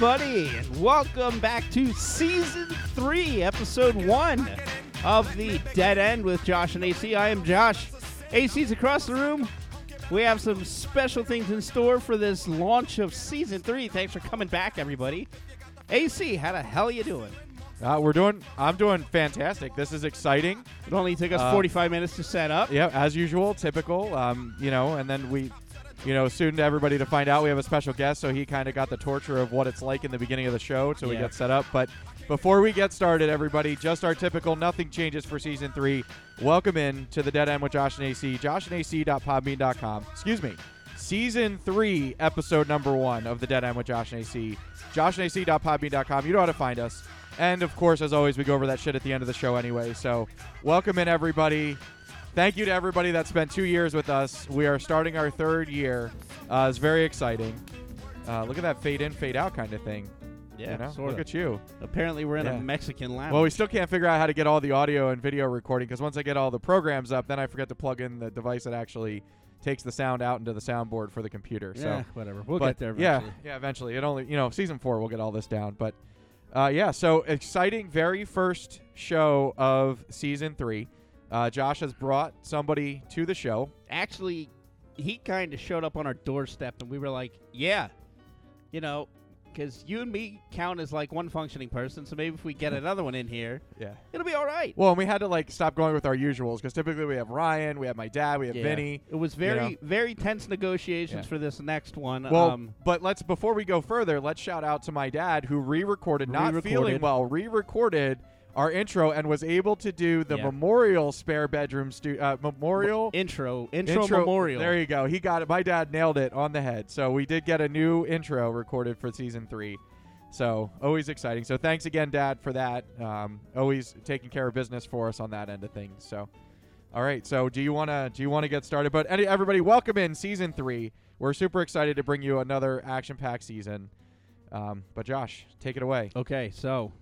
everybody, and welcome back to season three, episode one of the Dead End with Josh and AC. I am Josh. AC's across the room. We have some special things in store for this launch of season three. Thanks for coming back, everybody. AC, how the hell you doing? Uh, we're doing. I'm doing fantastic. This is exciting. It only took us Uh, 45 minutes to set up. Yeah, as usual, typical. Um, you know, and then we, you know, soon to everybody to find out we have a special guest, so he kind of got the torture of what it's like in the beginning of the show, so we get set up. But before we get started, everybody, just our typical. Nothing changes for season three. Welcome in to the Dead End with Josh and AC. Josh and JoshandAC.podbean.com. Excuse me. Season three, episode number one of the Dead End with Josh and AC. Josh and JoshandAC.podbean.com. You know how to find us. And of course, as always, we go over that shit at the end of the show anyway. So, welcome in everybody. Thank you to everybody that spent two years with us. We are starting our third year. Uh, it's very exciting. Uh, look at that fade in, fade out kind of thing. Yeah, you know? look of. at you. Apparently, we're in Yeah. a Mexican lounge. Well, we still can't figure out how to get all the audio and video recording because once I get all the programs up, then I forget to plug in the device that actually takes the sound out into the soundboard for the computer. yeah, So whatever. We'll but get there eventually. Yeah, yeah, eventually. It only you know season four we'll get all this down, but uh, yeah. So exciting, very first show of season three. Uh, Josh has brought somebody to the show. actually he kind of showed up on our doorstep and we were like yeah you know because you and me count as like one functioning person so maybe if we get another one in here Yeah. it'll be all right Well, and we had to like stop going with our usuals because typically we have Ryan, we have my dad, we have Yeah. Vinny. it was very know. very tense negotiations Yeah. for this next one Well, um, but let's before we go further, let's shout out to my dad who re-recorded, not feeling Re-recorded. well, re-recorded our intro and was able to do the Yeah. memorial spare bedroom stu- uh, memorial intro, intro memorial There you go. He got it. My dad nailed it on the head. So we did get a new intro recorded for season three. So always exciting. So thanks again, Dad, for that. Um, always taking care of business for us on that end of things. So, all right. So do you wanna do you wanna get started? But any, everybody, welcome in season three. We're super excited to bring you another action-packed season. Um, but Josh, take it away. okay so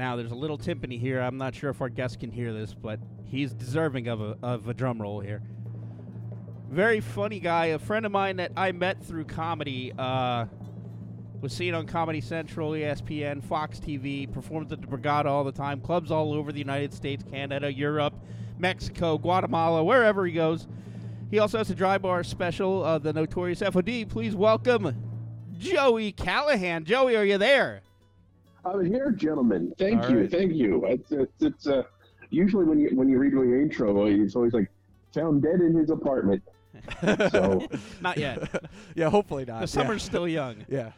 now. There's a little timpani here. I'm not sure if our guest can hear this but he's deserving of a, of a drum roll here. Very funny guy a friend of mine that i met through comedy uh, was seen on comedy central espn fox tv performs at the Borgata all the time clubs all over the united states canada europe mexico guatemala wherever he goes. He also has a dry bar special uh, the notorious fod please welcome joey callahan. Joey are you there I'm here, gentlemen. Thank All you, right. thank you. It's it's, it's uh, usually when you when you read my intro, it's always like found dead in his apartment. So- not yet yeah, hopefully not. the Yeah. summer's still young Yeah.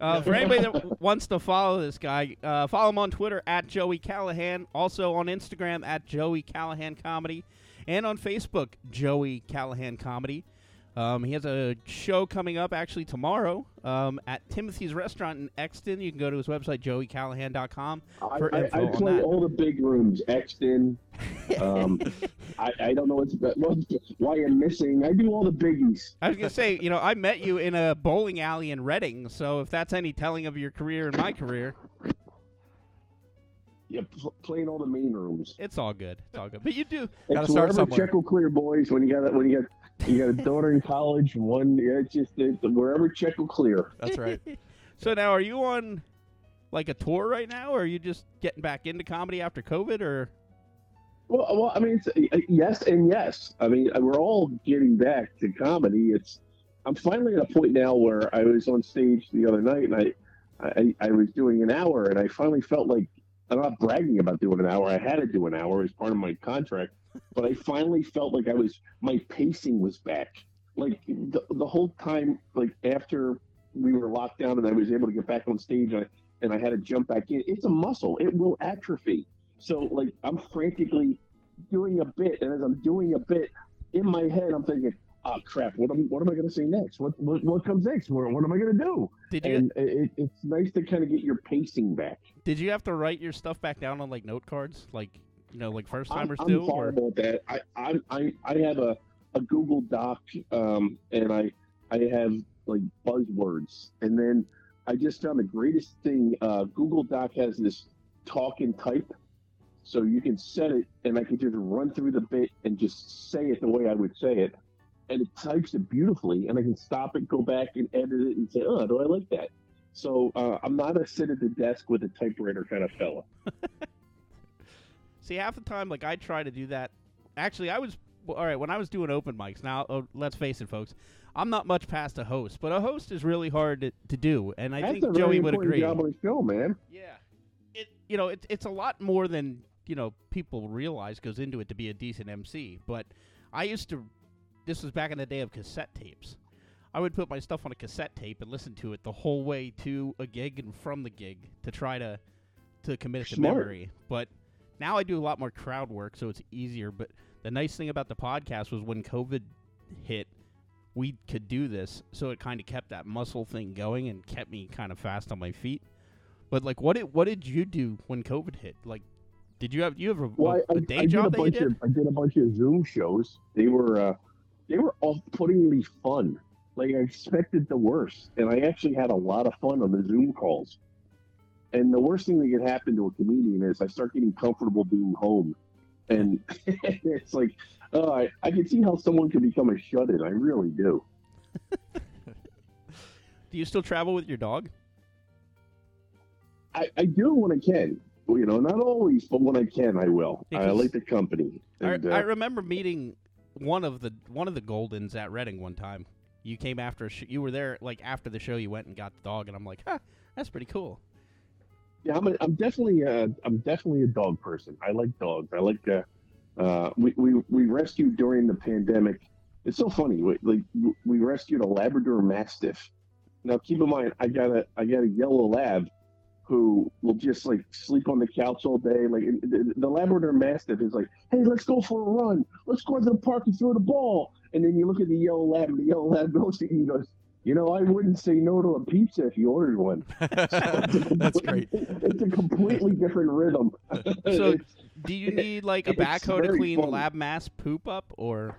Uh, for anybody that wants to follow this guy, uh, follow him on Twitter at Joey Callahan. Also on Instagram at Joey Callahan Comedy, and on Facebook Joey Callahan Comedy. Um, he has a show coming up actually tomorrow um, at Timothy's Restaurant in Exton. You can go to his website joeycallahan.com I, for I, info I on play that. all the big rooms, Exton. Um, I, I don't know what's what, why you're missing. I do all the biggies. I was gonna say, you know, I met you in a bowling alley in Reading. So if that's any telling of your career and my career, yeah, pl- playing all the main rooms. It's all good. It's all good. But you do. Gotta start somewhere. check will clear, boys. When you got when you got you got a daughter in college, one yeah, it's just it, wherever check will clear. That's right. So now, are you on like a tour right now, or are you just getting back into comedy after COVID, or? Well, well, I mean, it's, uh, yes and yes. I mean, we're all getting back to comedy. It's I'm finally at a point now where I was on stage the other night and I, I, I was doing an hour and I finally felt like I'm not bragging about doing an hour. I had to do an hour as part of my contract, but I finally felt like I was my pacing was back. Like the, the whole time, like after we were locked down and I was able to get back on stage and I, and I had to jump back in. It's a muscle. It will atrophy. So like I'm frantically doing a bit, and as I'm doing a bit in my head, I'm thinking, "Oh crap! What am what am I going to say next? What what, what comes next? What, what am I going to do?" Did you And it, it's nice to kind of get your pacing back. did you have to write your stuff back down on like note cards, like you know, like first I'm, timers I'm do? Or at that. I I I, I have a, a Google Doc, um, and I I have like buzzwords, and then I just found the greatest thing. Uh, Google Doc has this talk and type, so you can set it, and I can just run through the bit and just say it the way I would say it, and it types it beautifully, and I can stop it, go back and edit it, and say, "Oh, do I like that?" So uh, I'm not a sit at the desk with a typewriter kind of fella. See, half the time, like I try to do that. Actually, I was all right when I was doing open mics. Now, oh, let's face it, folks. I'm not much past a host, but a host is really hard to, to do, and I That's think Joey would agree. job on the show, man. Yeah, it you know it, it's a lot more than you know people realize goes into it to be a decent MC. But I used to. This was back in the day of cassette tapes. I would put my stuff on a cassette tape and listen to it the whole way to a gig and from the gig to try to to commit it to Smart. memory. But now I do a lot more crowd work, so it's easier. But the nice thing about the podcast was when COVID hit, we could do this, so it kind of kept that muscle thing going and kept me kind of fast on my feet. But like, what did what did you do when COVID hit? Like, did you have you have a, Well, a I, day I did a job that you bunch did? of I did a bunch of Zoom shows. They were uh, they were off-puttingly fun. Like I expected the worst, and I actually had a lot of fun on the Zoom calls. And the worst thing that could happen to a comedian is I start getting comfortable being home, and it's like, oh, I, I can see how someone can become a shut-in. I really do. Do you still travel with your dog? I, I do when I can. You know, not always, but when I can, I will. I like the company. And, I, uh, I remember meeting one of the one of the Goldens at Reading one time. You came after a sh- you were there like after the show. You went and got the dog, and I'm like, huh, that's pretty cool. Yeah, I'm, a, I'm definitely a, I'm definitely a dog person. I like dogs. I like uh, uh, we, we we rescued during the pandemic. It's so funny. We, like we rescued a Labrador Mastiff. Now keep in mind, I got a I got a yellow lab who will just like sleep on the couch all day. Like the, the Labrador Mastiff is like, hey, let's go for a run. Let's go to the park and throw the ball. And then you look at the yellow lab, and the yellow lab goes to you and goes, you know, I wouldn't say no to a pizza if you ordered one. That's great. It's a completely different rhythm. So, Do you need like a backhoe to clean funny. lab mass poop up, or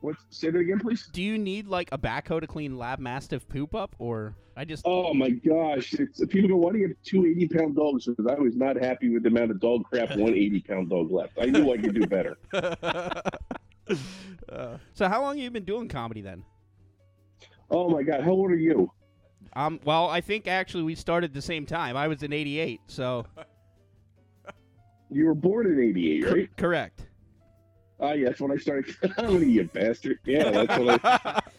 what? say that again, please. do you need like a backhoe to clean lab mastiff poop up, or I just Oh my gosh! It's, people go, "Why do you have two 80 pound dogs?" Because I was not happy with the amount of dog crap one 80 pound dog left. I knew I could do better. Uh, so how long have you been doing comedy then? Oh my god! How old are you? Um, well, I think actually we started the same time. I was in '88, so You were born in '88, cor- right? correct. Ah, yeah, that's when I started comedy. You bastard! Yeah, that's when I.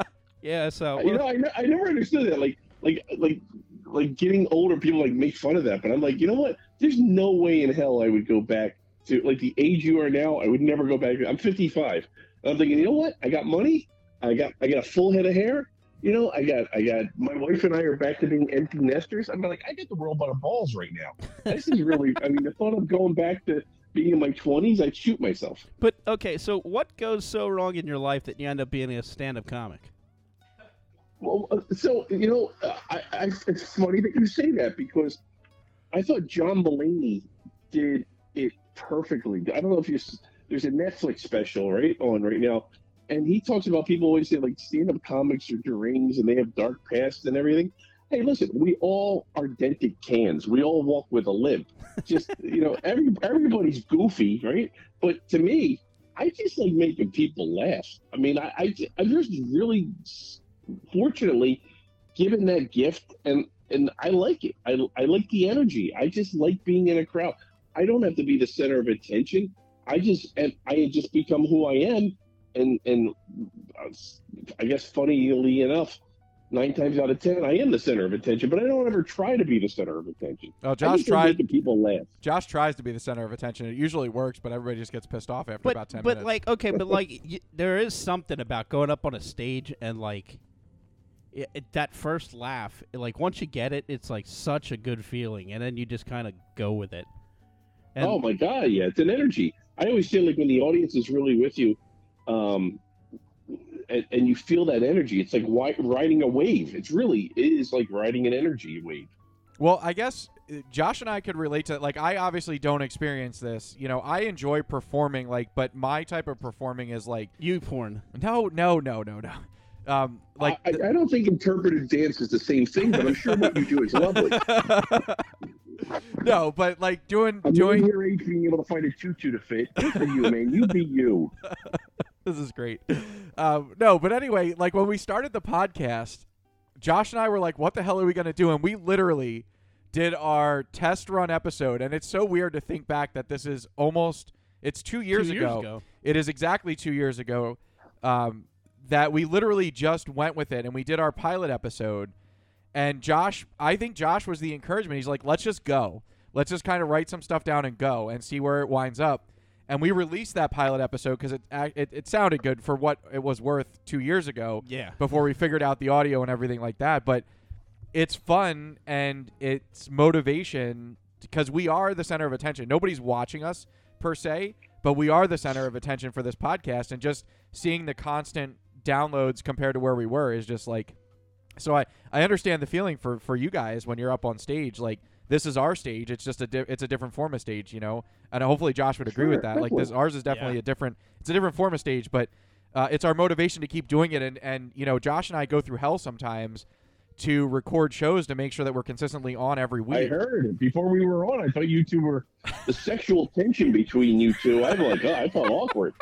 Yeah, so you know, I, I never understood that. Like, like, like, like getting older, people like make fun of that, but I'm like, you know what? There's no way in hell I would go back to like the age you are now. I would never go back. I'm 55. I'm thinking, you know what? I got money. I got, I got a full head of hair. You know, I got, I got. My wife and I are back to being empty nesters. I'm like, I got the world by the balls right now. This is really. I mean, the thought of going back to being in my 20s, I'd shoot myself. But okay, so what goes so wrong in your life that you end up being a stand-up comic? Well, uh, so you know, I, I, it's funny that you say that because I thought John Mulaney did it perfectly. I don't know if you there's a Netflix special right on right now, and he talks about people always say like stand-up comics are deranged and they have dark pasts and everything. Hey, listen, we all are dented cans. We all walk with a limp. Just you know, every everybody's goofy, right? But to me, I just like making people laugh. I mean, I I, I just really, fortunately, given that gift, and and I like it. I I like the energy. I just like being in a crowd. I don't have to be the center of attention. I just and I just become who I am, and and uh, I guess funnily enough, nine times out of ten, I am the center of attention. But I don't ever try to be the center of attention. Oh, Josh just like tried. making people laugh. Josh tries to be the center of attention. It usually works, but everybody just gets pissed off after but about ten but minutes. like okay, but like y- there is something about going up on a stage and like it, it, that first laugh. Like once you get it, it's like such a good feeling, and then you just kind of go with it. And oh my god, yeah, it's an energy. I always feel like when the audience is really with you, um, and, and you feel that energy, it's like wi- riding a wave. It's really it is like riding an energy wave. Well, I guess uh, Josh and I could relate to like I obviously don't experience this. You know, I enjoy performing like but my type of performing is like you porn. no, no, no, no, no. Um like I, I, I don't think interpretive dance is the same thing, but I'm sure what you do is lovely. No, but like doing I'm doing your age being able to find a tutu to fit. Good for you, man. You be you. this is great. Um, no, but anyway, like when we started the podcast, Josh and I were like, "What the hell are we gonna do?" And we literally did our test run episode, and it's so weird to think back that this is almost it's two years, Two years ago. It is exactly two years ago um, that we literally just went with it, and we did our pilot episode. And Josh, I think Josh was the encouragement. He's like, "Let's just go. Let's just kind of write some stuff down and go, and see where it winds up." And we released that pilot episode because it, it it sounded good for what it was worth two years ago Yeah. before we figured out the audio and everything like that. But it's fun and it's motivation because we are the center of attention. Nobody's watching us per se, but we are the center of attention for this podcast. And just seeing the constant downloads compared to where we were is just like. So I, I understand the feeling for, for you guys when you're up on stage. Like this is our stage. It's just a di- it's a different form of stage, you know. And hopefully Josh would agree Sure, with that. Like this, ours is definitely Yeah. a different. It's a different form of stage, but uh, it's our motivation to keep doing it. And and you know, Josh and I go through hell sometimes to record shows to make sure that we're consistently on every week. I heard it before we were on. I thought you two were the sexual tension between you two. I'm like, oh, I felt awkward.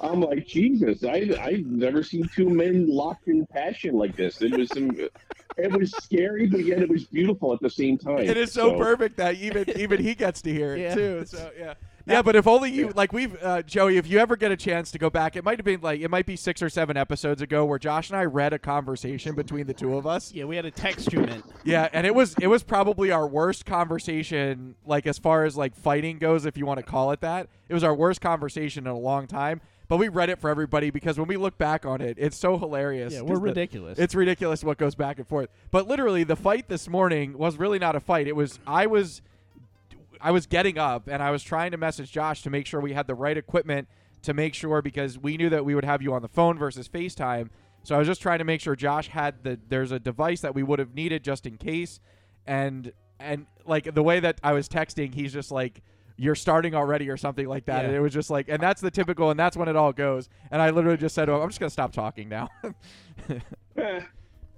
I'm like, Jesus, I I've never seen two men locked in passion like this. It was some, it was scary, but yet it was beautiful at the same time. It is so, perfect that even even he gets to hear it Yeah. too. So yeah. Yeah, but if only you like we've uh, Joey, if you ever get a chance to go back, it might have been like it might be six or seven episodes ago where Josh and I read a conversation between the two of us. Yeah, we had a text instrument. Yeah, and it was it was probably our worst conversation, like as far as like fighting goes, if you want to call it that. It was our worst conversation in a long time. But we read it for everybody because when we look back on it, it's so hilarious. Yeah, we're the- ridiculous. it's ridiculous what goes back and forth. But literally, the fight this morning was really not a fight. It was I was I was getting up and I was trying to message Josh to make sure we had the right equipment to make sure because we knew that we would have you on the phone versus FaceTime. So I was just trying to make sure Josh had the there's a device that we would have needed just in case. And and like the way that I was texting, he's just like you're starting already or something like that. Yeah. And it was just like and that's the typical and that's when it all goes. And I literally just said, "Oh, I'm just going to stop talking now."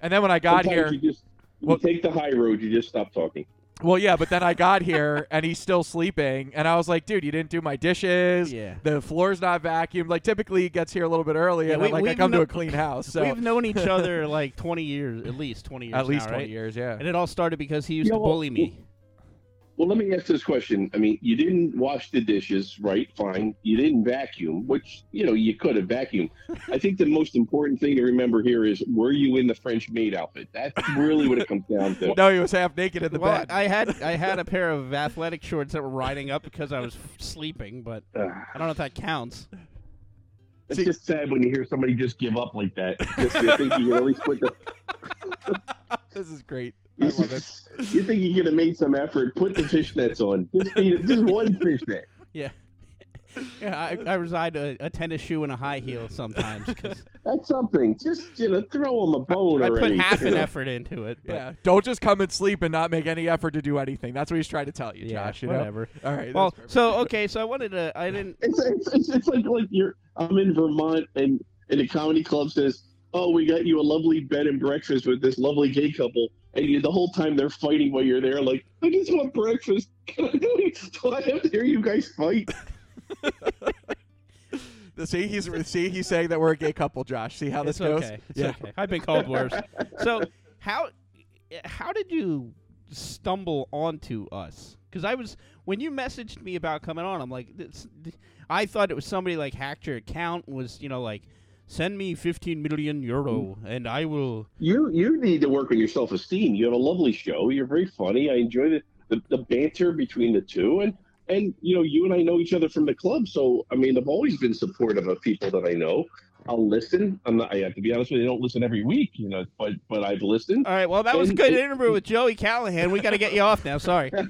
And then when I got sometimes here, You just you Well- take the high road. You just stop talking. Well, yeah, but then I got here and he's still sleeping, and I was like, "Dude, you didn't do my dishes. Yeah. the floor's not vacuumed. Like typically, he gets here a little bit early, Yeah, and we- I'm like, I we've come to a clean house. So We've known each other like 20 years, at least 20 years. at least now, twenty right? years, yeah. And it all started because he used Yeah, to well, bully me. Well, let me ask this question. I mean, you didn't wash the dishes, right? Fine. You didn't vacuum, which, you know, you could have vacuumed. I think the most important thing to remember here is were you in the French maid outfit? That's really what it comes down to. No, he was half naked in the well, bed. I had I had a pair of athletic shorts that were riding up because I was sleeping, but I don't know if that counts. It's See- just sad when you hear somebody just give up like that. Just you think you can at least put the. this is great. I love it. You think you could have made some effort? Put the fishnets on. Just, just one fishnet. Yeah. Yeah, I, I reside a, a tennis shoe and a high heel sometimes. 'cause That's something. Just you know, throw them a bone I already. put half you an know. effort into it. But Yeah, don't just come and sleep and not make any effort to do anything. That's what he's trying to tell you, yeah, Josh. You know? whatever. All right. Well, that's perfect. so okay, so I wanted to. I didn't. It's, it's, it's, it's like like you're I'm in Vermont and and a comedy club says, "Oh, we got you a lovely bed and breakfast with this lovely gay couple," and you, the whole time they're fighting while you're there. Like, I just want breakfast. Can I do, do I have to hear you guys fight? See, he's see he's saying that we're a gay couple, Josh. See how it's this goes? okay. It's yeah. okay. I've been called worse. so how how did you stumble onto us? Because I was when you messaged me about coming on, I'm like, this, I thought it was somebody like hacked your account. Was you know like send me 15 million euro mm. and I will. You you need to work on your self esteem. You have a lovely show. You're very funny. I enjoy the, the, the banter between the two, and and you know you and I know each other from the club. So I mean, I've always been supportive of people that I know. I'll listen. I'm not. I have to be honest with you. I don't listen every week, you know, but but I've listened. All right. Well, that was a good it- interview with Joey Callahan. We got to get you off now. Sorry.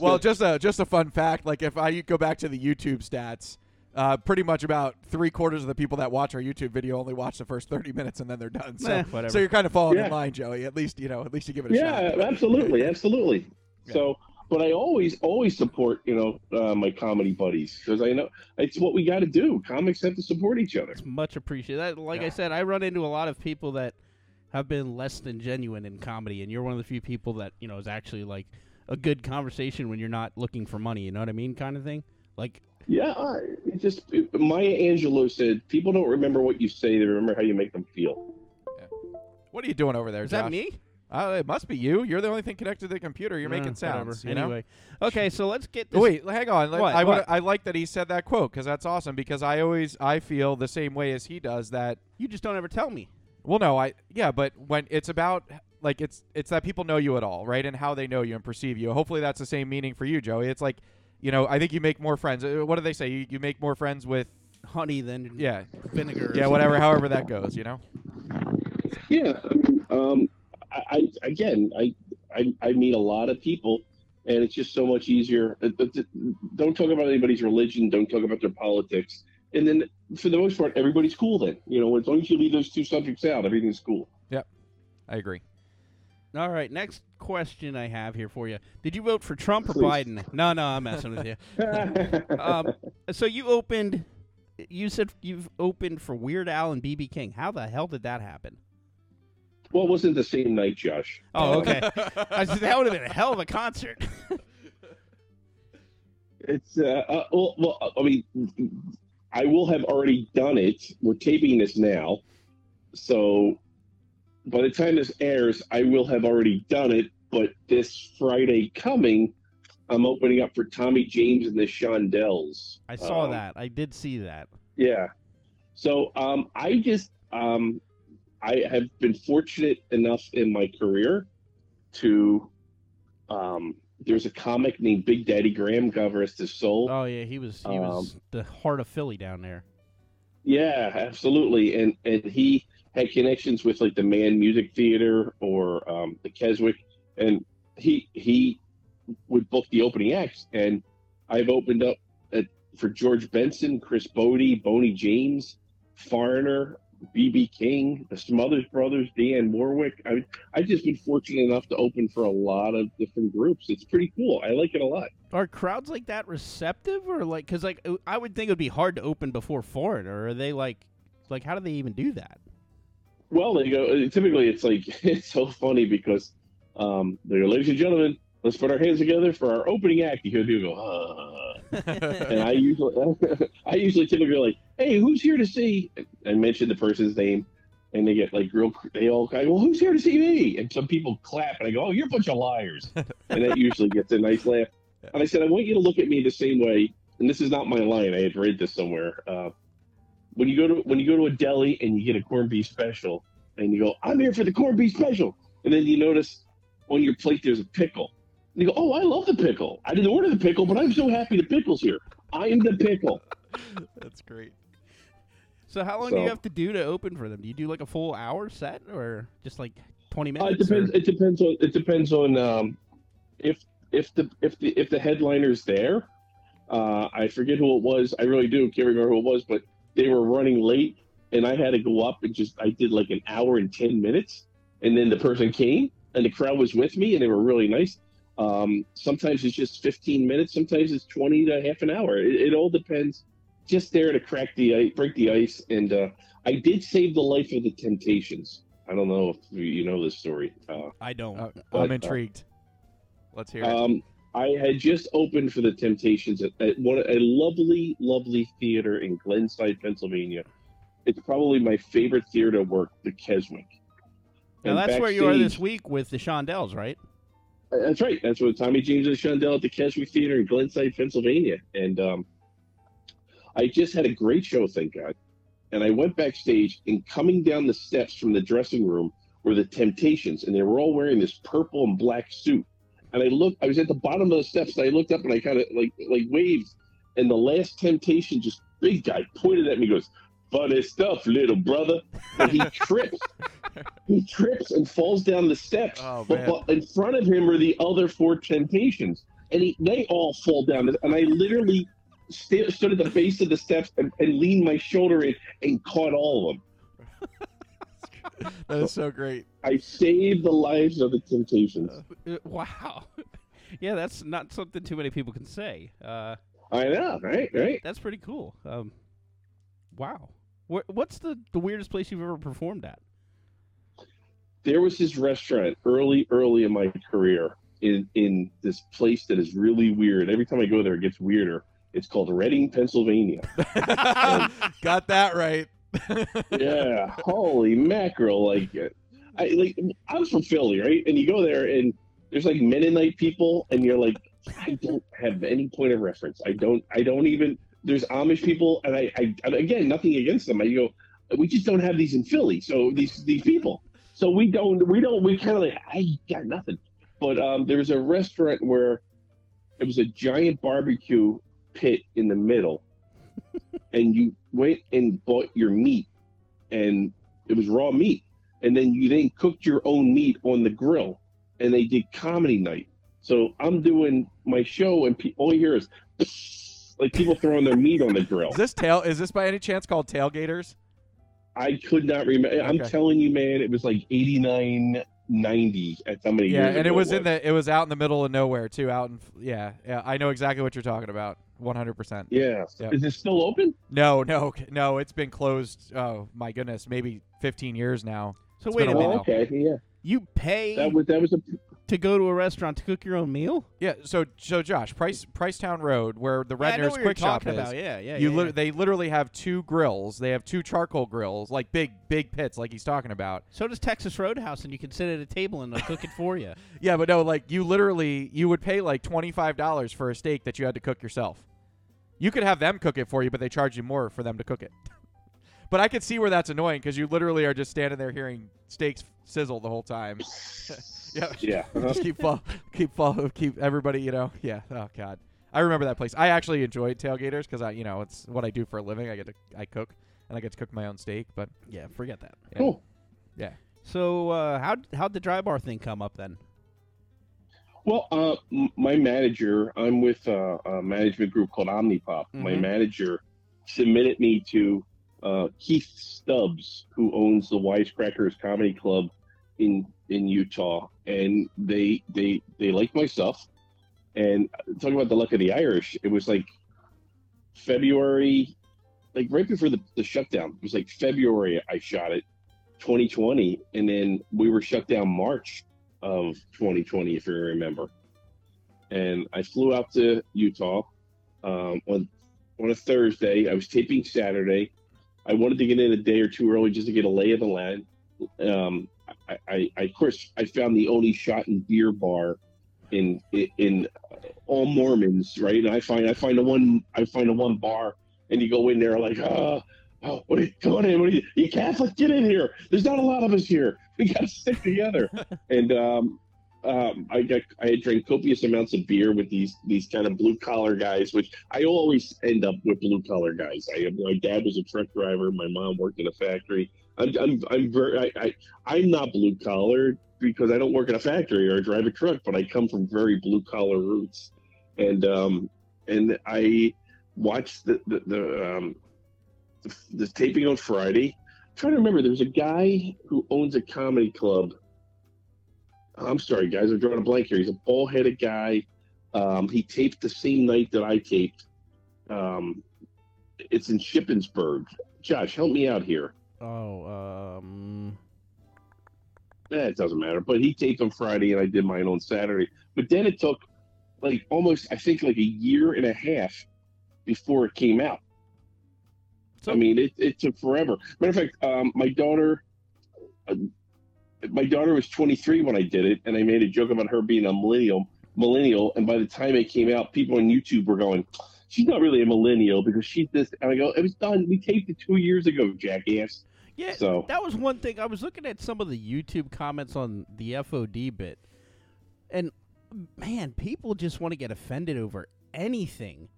Well, just a just a fun fact. Like if I go back to the YouTube stats, uh, pretty much about three quarters of the people that watch our YouTube video only watch the first thirty minutes and then they're done. So, Eh, whatever. so you're kind of falling in line, Joey. At least you know. At least you give it a shot. Yeah, absolutely, absolutely. Yeah. So, but I always, always support, you know, uh, my comedy buddies because I know it's what we got to do. Comics have to support each other. It's much appreciated. That, like I said, I run into a lot of people that have been less than genuine in comedy, and you're one of the few people that you know is actually like a good conversation when you're not looking for money. You know what I mean, kind of thing. Like, Yeah, I, it just Maya Angelou said, "People don't remember what you say; they remember how you make them feel." What are you doing over there, is Josh? that me? Uh, it must be you. You're the only thing connected to the computer. You're Eh, making whatever. sounds. You know? Anyway, okay, so let's get this. Wait, hang on. What? I What? I like that he said that quote because that's awesome. Because I always I feel the same way as he does. That you just don't ever tell me. well, no, I yeah, but when it's about like it's it's that people know you at all, right, and how they know you and perceive you. Hopefully, that's the same meaning for you, Joey. It's like you know, I think you make more friends. Uh, What do they say? You, you make more friends with Honey, than yeah, vinegar. or yeah, whatever, however that goes. You know. Yeah, I mean, um, I, I again, I, I I meet a lot of people, and it's just so much easier. Uh, but th- Don't talk about anybody's religion. Don't talk about their politics. And then, for the most part, everybody's cool. Then you know, as long as you leave those two subjects out, everything's cool. Yep. I agree. All right, next question I have here for you. Did you vote for Trump or Please. Biden? No, no, I'm messing with you. Um, so you opened. You said you've opened for Weird Al and BB King. How the hell did that happen? well, it wasn't the same night, Josh. Oh, okay. I said, that would have been a hell of a concert. It's uh, uh well, well, I mean, I will have already done it. We're taping this now, so by the time this airs, I will have already done it. But this Friday coming, I'm opening up for Tommy James and the Shondells. I saw Um, that. I did see that. Yeah. So um, I just um, I have been fortunate enough in my career to um, there's a comic named Big Daddy Graham, rest his soul. Oh yeah, he was he was the heart of Philly down there. Yeah, absolutely. And and he had connections with like the Mann Music Theater or um, the Keswick, and he he would book the opening acts. And I've opened up at, for George Benson, Chris Botti, Boney James, Foreigner, BB King, the Smothers Brothers, Dionne Warwick. I I've just been fortunate enough to open for a lot of different groups. It's pretty cool. I like it a lot. Are crowds like that receptive or like? Because like I would think it would be hard to open before foreign. Or are they like, like how do they even do that? Well, they go. Typically, it's like it's so funny because um, they go, ladies and gentlemen, let's put our hands together for our opening act. You hear people go, ah. and I usually, I usually typically like, hey, who's here to see? And mention the person's name, and they get like real. They all go, well, who's here to see me? And some people clap, and I go, oh, you're a bunch of liars, and that usually gets a nice laugh. And I said, I want you to look at me the same way. And this is not my line. I had read this somewhere. Uh, when you go to when you go to a deli and you get a corned beef special, and you go, I'm here for the corned beef special, and then you notice on your plate there's a pickle. And you go, Oh, I love the pickle. I didn't order the pickle, but I'm so happy the pickle's here. I am the pickle. That's great. So how long do you have to do to open for them? Do you do like a full hour set or just like twenty Uh, minutes? it depends. or- It depends on. It depends on um, if if the if the if the headliner's there. Uh, I forget who it was. I really do can't remember who it was, but they were running late, and I had to go up and just I did like an hour and ten minutes, and then the person came, and the crowd was with me, and they were really nice. Um, sometimes it's just fifteen minutes. Sometimes it's twenty to half an hour. It, it all depends. Just there to crack the ice, break the ice, and uh, I did save the life of the Temptations. I don't know if you you know this story. Uh, I don't. Uh, But, I'm uh, intrigued. Let's hear it. Um, I had just opened for the Temptations at, at one a lovely, lovely theater in Glenside, Pennsylvania. It's probably my favorite theater work, the Keswick. now And that's where you are this week with the Shondells, right? That's right. That's with Tommy James and the Shondell at the Keswick Theater in Glenside, Pennsylvania. And um, I just had a great show, thank God. And I went backstage, and coming down the steps from the dressing room were the Temptations, and they were all wearing this purple and black suit. And I looked, I was at the bottom of the steps, and I looked up and I kind of like like waved, and the last Temptation, just big guy, pointed at me, goes, "Funny stuff, little brother." And he trips, he trips and falls down the steps. Oh, but, but in front of him are the other four Temptations, and he, they all fall down. And I literally sta stood at the base of the steps and, and leaned my shoulder in and caught all of them. that is so great. I saved the lives of the Temptations. Uh, wow. yeah, that's not something too many people can say. Uh, I know, right? Right. that's pretty cool. Um, wow. Wh- what's the, the weirdest place you've ever performed at? There was this restaurant early, early in my career in in this place that is really weird. Every time I go there, it gets weirder. It's called Reading, Pennsylvania. Got that right. Yeah, holy mackerel! Like, I like I was from Philly, right? And you go there, and there's like Mennonite people, and you're like, I don't have any point of reference. I don't. I don't even. There's Amish people, and I. I again, nothing against them. I go, we just don't have these in Philly. So these these people. So we don't. We don't. We kind of like. I got nothing. But um, there was a restaurant where it was a giant barbecue pit in the middle, and you went and bought your meat, and it was raw meat, and then you then cooked your own meat on the grill, and they did comedy night. So I'm doing my show, and pe- all you hear is like people throwing their meat on the grill. Is this tail? Is this by any chance called tailgaters? I could not remember. I'm telling you, man, it was like 89, 90 at somebody. Yeah, and it ago was in the. It was out in the middle of nowhere too. Out in. Yeah, yeah. I know exactly what you're talking about. One hundred percent. Yeah. Yeah. Is it still open? No, no, no. It's been closed. Oh my goodness, maybe 15 years now. So It's wait a a minute. Oh, okay. Yeah. You pay That was that was a to go to a restaurant to cook your own meal? Yeah. So, so Josh, Price Pricetown Road, where the Yeah, I Redner's what Quick you're Shop talking is. about. Yeah, yeah. you yeah, lit- yeah. they literally have two grills. They have two charcoal grills, like big, big pits, like he's talking about. So does Texas Roadhouse, and you can sit at a table and they'll cook it for you. Yeah, but no, like you literally, you would pay like twenty five dollars for a steak that you had to cook yourself. You could have them cook it for you, but they charge you more for them to cook it. but I could see where that's annoying because you literally are just standing there hearing steaks sizzle the whole time. yeah, yeah. Uh-huh. just keep follow, keep follow, keep everybody, you know. Yeah. Oh God, I remember that place. I actually enjoyed tailgaters because I, you know, it's what I do for a living. I get to, I cook, and I get to cook my own steak. But Yeah, forget that. yeah. Cool. yeah, So uh, how how'd the dry bar thing come up then? Well, uh, my manager, I'm with uh, a management group called Omnipop. My Mhm. manager submitted me to uh, Keith Stubbs, who owns the Wisecrackers Comedy Club in in Utah, and they they they like my stuff. And talking about the luck of the Irish, it was like February, like right before the, the shutdown. It was like February I shot it, 2020, and then we were shut down March of 2020, if you remember. And I flew out to Utah um, on on a Thursday. I was taping Saturday. I wanted to get in a day or two early just to get a lay of the land. Um, I, I, I, of course, I found the only shot and beer bar in in, in all Mormons, right? And I find I find the one I find the one bar, and you go in there like, oh, oh what are you going in? What are you, you Catholic? Get in here. There's not a lot of us here. We got to stick together. and um, um, I got I drank copious amounts of beer with these these kind of blue collar guys, which I always end up with blue collar guys. I my dad was a truck driver. My mom worked in a factory. I'm I'm, I'm very I, I I'm not blue collar because I don't work in a factory or drive a truck, but I come from very blue collar roots, and um and I watched the the, the um the, the taping on Friday. Trying to remember, there's a guy who owns a comedy club I'm sorry, guys. I'm drawing a blank here. He's a ball-headed guy. Um, he taped the same night that I taped. Um, it's in Shippensburg. Josh, help me out here. Oh, um, eh, it doesn't matter. But he taped on Friday, and I did mine on Saturday. But then it took like almost, I think, like a year and a half before it came out. So- I mean, it, it took forever. Matter of fact, um, my daughter, uh, my daughter was 23 when I did it, and I made a joke about her being a millennial. Millennial, and by the time it came out, people on YouTube were going, "She's not really a millennial because she's this." And I go, "It was done. We taped it two years ago, jackass." Yeah, So- that was one thing. I was looking at some of the YouTube comments on the FOD bit, and man, people just want to get offended over anything.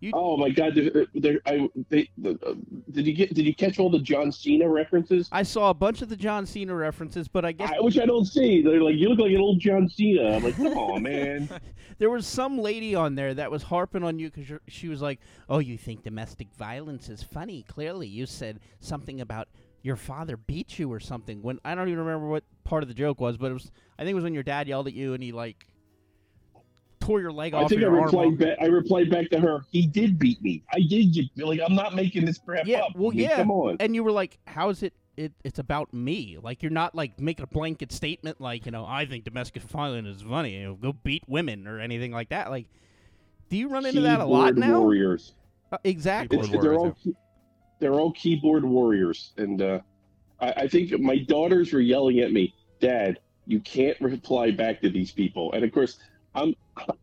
You, Oh my God! I, they, the, uh, did you get? Did you catch all the John Cena references? I saw a bunch of the John Cena references, but I guess I, which I don't see. They're like, "You look like an old John Cena." I'm like, "Come on, man." there was some lady on there that was harping on you because she was like, "Oh, you think domestic violence is funny? Clearly, you said something about your father beat you or something." When I don't even remember what part of the joke was, but it was. I think it was when your dad yelled at you and he like tore your leg I off. think I your arm replied back. I replied back to her. He did beat me. I did. Get, like I'm not making this crap Yeah, up. well, I mean, yeah. Come on. and you were like, "How is it? It it's about me." Like you're not like making a blanket statement, like you know, I think domestic violence is funny. You know, go beat women or anything like that. Like, do you run into that a lot now? Warriors. Uh, exactly. It's, they're all they're all keyboard warriors, and uh, I, I think my daughters were yelling at me, "Dad, you can't reply back to these people." And of course, I'm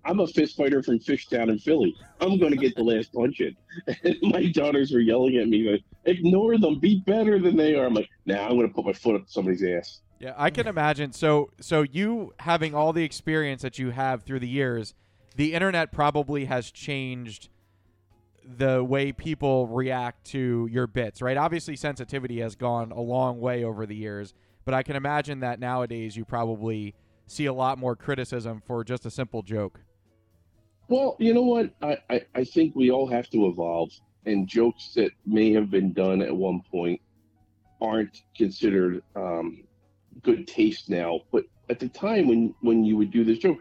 I'm a fist fighter from Fishtown in Philly. I'm going to get the last punch in. And my daughters were yelling at me, like, "Ignore them. Be better than they are." I'm like, "Now nah, I'm going to put my foot up somebody's ass." Yeah, I can imagine. So, so you having all the experience that you have through the years, the internet probably has changed the way people react to your bits, right? Obviously, sensitivity has gone a long way over the years, but I can imagine that nowadays you probably see a lot more criticism for just a simple joke. Well, you know what? I, I, I think we all have to evolve, and jokes that may have been done at one point aren't considered um, good taste now. But at the time when, when you would do this joke,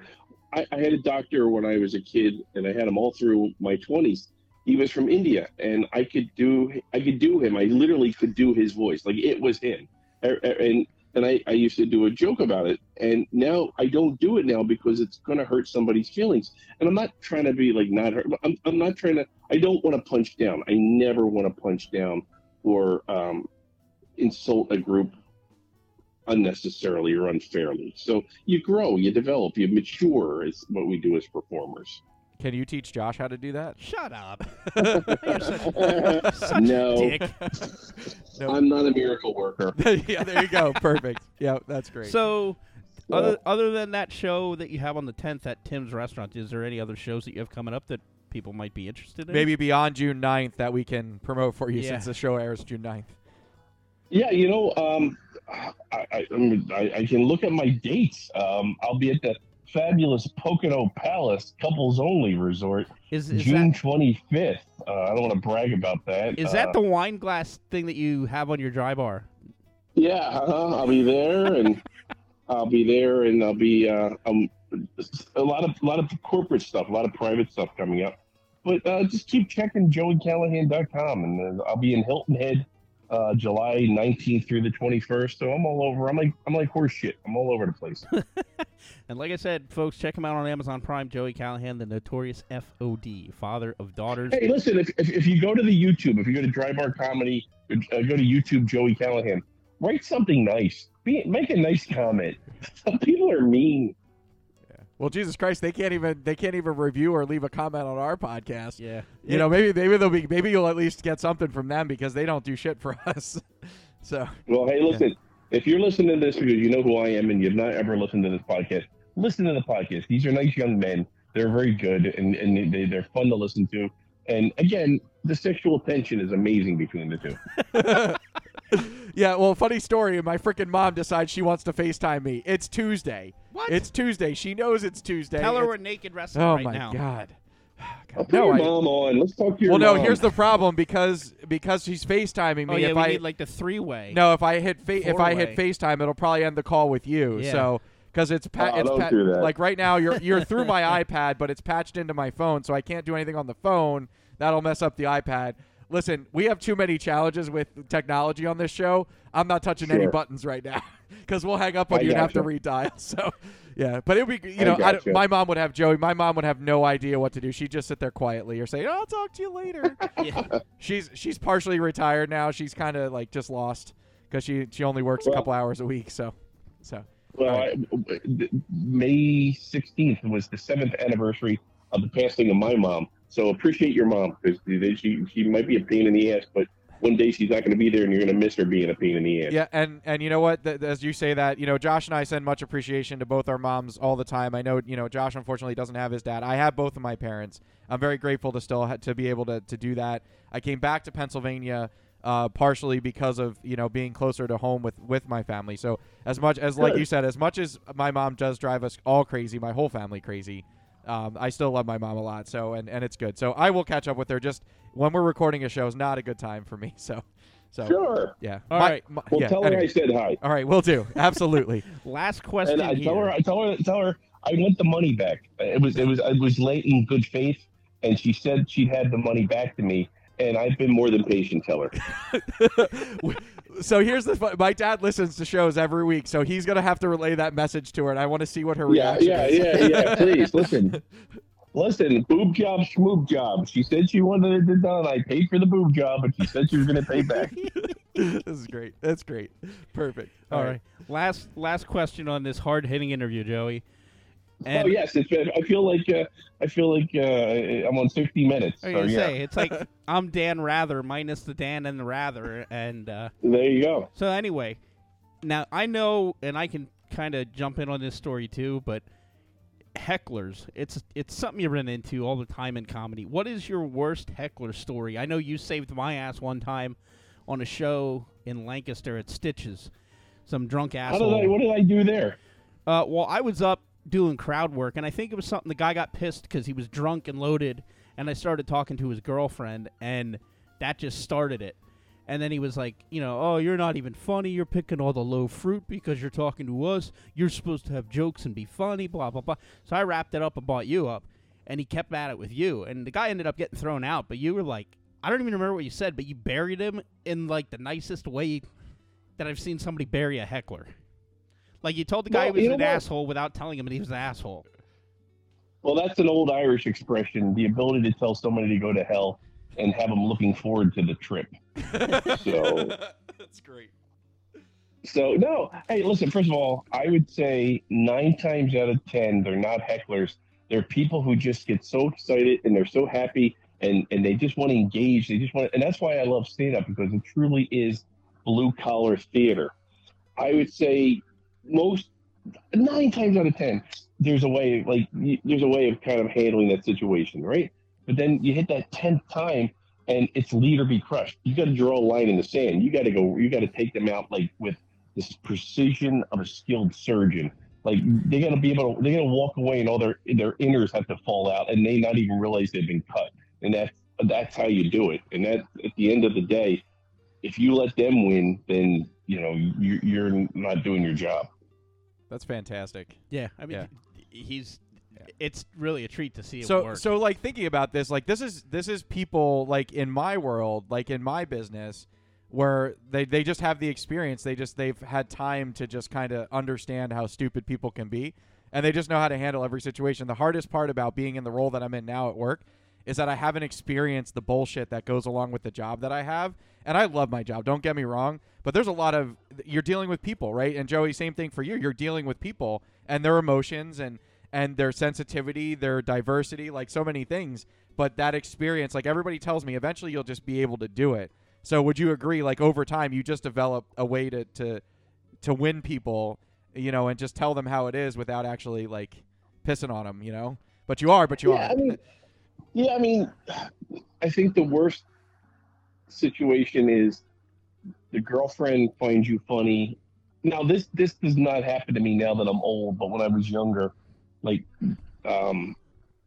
I, I had a doctor when I was a kid, and I had him all through my 20s. He was from India, and I could do I could do him. I literally could do his voice, like it was him. A- a- And and I, I used to do a joke about it, and now I don't do it now because it's going to hurt somebody's feelings and I'm not trying to be like not hurt. I'm, I'm not trying to. I don't want to punch down. I never want to punch down or um, insult a group unnecessarily or unfairly. So you grow, you develop, you mature. Is what we do as performers. Can you teach Josh how to do that? Shut up. You're such, such No. a dick. No. I'm not a miracle worker. yeah, there you go. Perfect. Yeah, that's great. So, Well- other other than that show that you have on the 10th at Tim's Restaurant, is there any other shows that you have coming up that people might be interested in? Maybe beyond June 9th that we can promote for you Yeah. since the show airs June 9th. Yeah, you know, um, I, I, I, mean, I, I can look at my dates. Um, I'll be at the fabulous Pocono Palace Couples Only Resort Is is June 25th. Uh, I don't want to brag about that. is Uh, that the wine glass thing that you have on your dry bar? Yeah, uh-huh. I'll be there, and I'll be there, and I'll be uh, um, a lot of a lot of corporate stuff, a lot of private stuff coming up. But uh, just keep checking joeycallahan.com, and uh, I'll be in Hilton Head, uh, July 19th through the 21st. So I'm all over. I'm like I'm like horse shit. I'm all over the place. And like I said, folks, check him out on Amazon Prime. Joey Callahan, the notorious FOD, father of daughters. hey, listen, if, if if you go to the YouTube, if you go to Dry Bar Comedy, uh, go to YouTube Joey Callahan, write something nice. Be, make a nice comment. Some people are mean. Well, Jesus Christ, they can't even they can't even review or leave a comment on our podcast. Yeah. You know, maybe maybe they'll be maybe you'll at least get something from them because they don't do shit for us. so Well, hey, listen, if you're listening to this because you know who I am and you've not ever listened to this podcast, listen to the podcast. These are nice young men. They're very good and, and they, they're fun to listen to. And again, the sexual tension is amazing between the two. yeah, well, funny story. My freaking mom decides she wants to FaceTime me. It's Tuesday. What? It's Tuesday. She knows it's Tuesday. Tell her It's- we're naked wrestling oh right my now. god. I'll God. put No, your I, mom on. Let's talk to your well, no. mom. Here's the problem because because she's FaceTiming me. Oh yeah, if we I need like the three way. no, if I hit fa- if I hit FaceTime, it'll probably end the call with you. Yeah. So because it's pa- Oh, it's pa- do like right now you're you're through my iPad, but it's patched into my phone, so I can't do anything on the phone. That'll mess up the iPad. Listen, we have too many challenges with technology on this show. I'm not touching any buttons right now. because we'll hang up on I you and have to gotcha. redial. So, yeah, but it would be, you I know, I, gotcha. my mom would have Joey. My mom would have no idea what to do. She'd just sit there quietly or say, "Oh, "I'll talk to you later." Yeah. she's she's partially retired now. She's kind of like just lost because she she only works a couple hours a week. So, so Well, I, May 16th was the seventh anniversary of the passing of my mom. So appreciate your mom because she she might be a pain in the ass, but one day she's not going to be there, and you're going to miss her being a pain in the ass. Yeah, and and you know what? Th- as you say that, you know, Josh and I send much appreciation to both our moms all the time. I know, you know, Josh unfortunately doesn't have his dad. I have both of my parents. I'm very grateful to still ha- to be able to to do that. I came back to Pennsylvania uh, partially because of you know being closer to home with with my family. So as much as like you said, as much as my mom does drive us all crazy, my whole family crazy. Um, I still love my mom a lot, so and, and it's good. So I will catch up with her. Just when we're recording a show is not a good time for me. So, so Sure. yeah. All My- right. my- Well, yeah, tell her. I said hi. All right, we'll do. Absolutely. Last question And I here. tell her, I tell her, tell her, I want the money back. It was, it was, it was late in good faith, and she said she'd had the money back to me, and I've been more than patient. Tell her. so here's the fu- my dad listens to shows every week, so he's gonna have to relay that message to her, and I want to see what her Yeah, reaction yeah, is. yeah, yeah. Please listen. Listen, boob job, schmoob job. She said she wanted it done. I paid for the boob job, but she said she was going to pay back. this is great. That's great. Perfect. All right. Last last question on this hard hitting interview, Joey. And oh yes, it's, I feel like uh, I feel like uh, I'm on 60 minutes. I so, yeah. say it's like I'm Dan Rather minus the Dan and the Rather, and uh, there you go. so anyway, now I know, and I can kind of jump in on this story too, but hecklers, it's it's something you run into all the time in comedy. What is your worst heckler story? I know you saved my ass one time on a show in Lancaster at Stitches. Some drunk How asshole. did I? What did I do there? Uh, well, I was up doing crowd work, and I think it was something the guy got pissed because he was drunk and loaded, and I started talking to his girlfriend, and that just started it. And then he was like, you know, oh, you're not even funny. You're picking all the low fruit because you're talking to us. You're supposed to have jokes and be funny, blah, blah, blah. So I wrapped it up and brought you up, and he kept at it with you. And the guy ended up getting thrown out, but you were like, I don't even remember what you said, but you buried him in like the nicest way that I've seen somebody bury a heckler. Like you told the guy Well, he was an what? asshole without telling him that he was an asshole. Well, that's an old Irish expression: the ability to tell somebody to go to hell and have them looking forward to the trip. So- that's great. So no, hey, listen. First of all, I would say nine times out of ten, they're not hecklers. They're people who just get so excited and they're so happy and and they just want to engage. They just want, and that's why I love stand up because it truly is blue collar theater. I would say most nine times out of ten, there's a way like there's a way of kind of handling that situation, right? But then you hit that tenth time, and it's lead or be crushed. You got to draw a line in the sand. You got to go. You got to take them out like with this precision of a skilled surgeon. Like they got to be able to. They got to walk away, and all their their inners have to fall out, and they not even realize they've been cut. And that's that's how you do it. And that at the end of the day, if you let them win, then you know you, you're not doing your job. That's fantastic. Yeah, I mean, Yeah. he's. It's really a treat to see it so work. so like thinking about this like this is this is people like in my world like in my business where they they just have the experience they just they've had time to just kind of understand how stupid people can be and they just know how to handle every situation the hardest part about being in the role that I'm in now at work is that I haven't experienced the bullshit that goes along with the job that I have and I love my job don't get me wrong but there's a lot of you're dealing with people right and Joey same thing for you you're dealing with people and their emotions and and their sensitivity, their diversity, like so many things. But that experience, like everybody tells me, eventually you'll just be able to do it. So would you agree? Like over time, you just develop a way to to to win people, you know, and just tell them how it is without actually like pissing on them, you know. But you are, but you yeah, are. I mean, yeah, I mean, I think the worst situation is the girlfriend finds you funny. Now, this this does not happen to me now that I'm old, but when I was younger, like, um,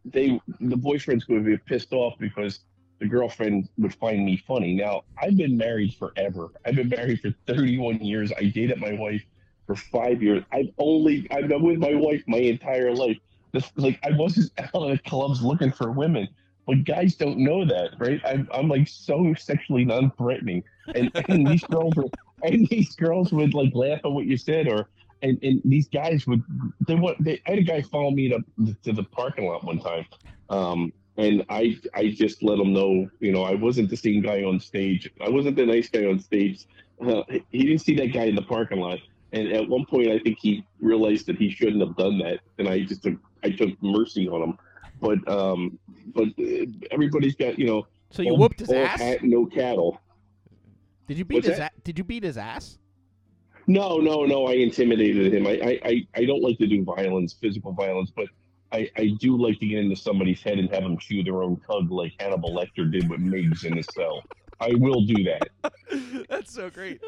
they the boyfriends would be pissed off because the girlfriend would find me funny. Now, I've been married forever. I've been married for 31 years. I dated my wife for five years. I've only I've been with my wife my entire life. This, like I wasn't out at clubs looking for women, but guys don't know that, right? I'm I'm like so sexually non-threatening, and, and these girls and these girls would like laugh at what you said, or and, and these guys would they want they I had a guy follow me to to the parking lot one time, um, and I I just let him know you know I wasn't the same guy on stage. I wasn't the nice guy on stage. Uh, he didn't see that guy in the parking lot, and at one point I think he realized that he shouldn't have done that, and I just took I took mercy on him. But um, but uh, everybody's got you know. So you old- whooped his old ass? hat, no cattle. Did you beat What's his? that? A- did you beat his ass? No, no, no. I intimidated him. I, I, I, I don't like to do violence, physical violence, but I, I do like to get into somebody's head and have them chew their own cud like Hannibal Lecter did with Miggs in his cell. I will do that. That's so great.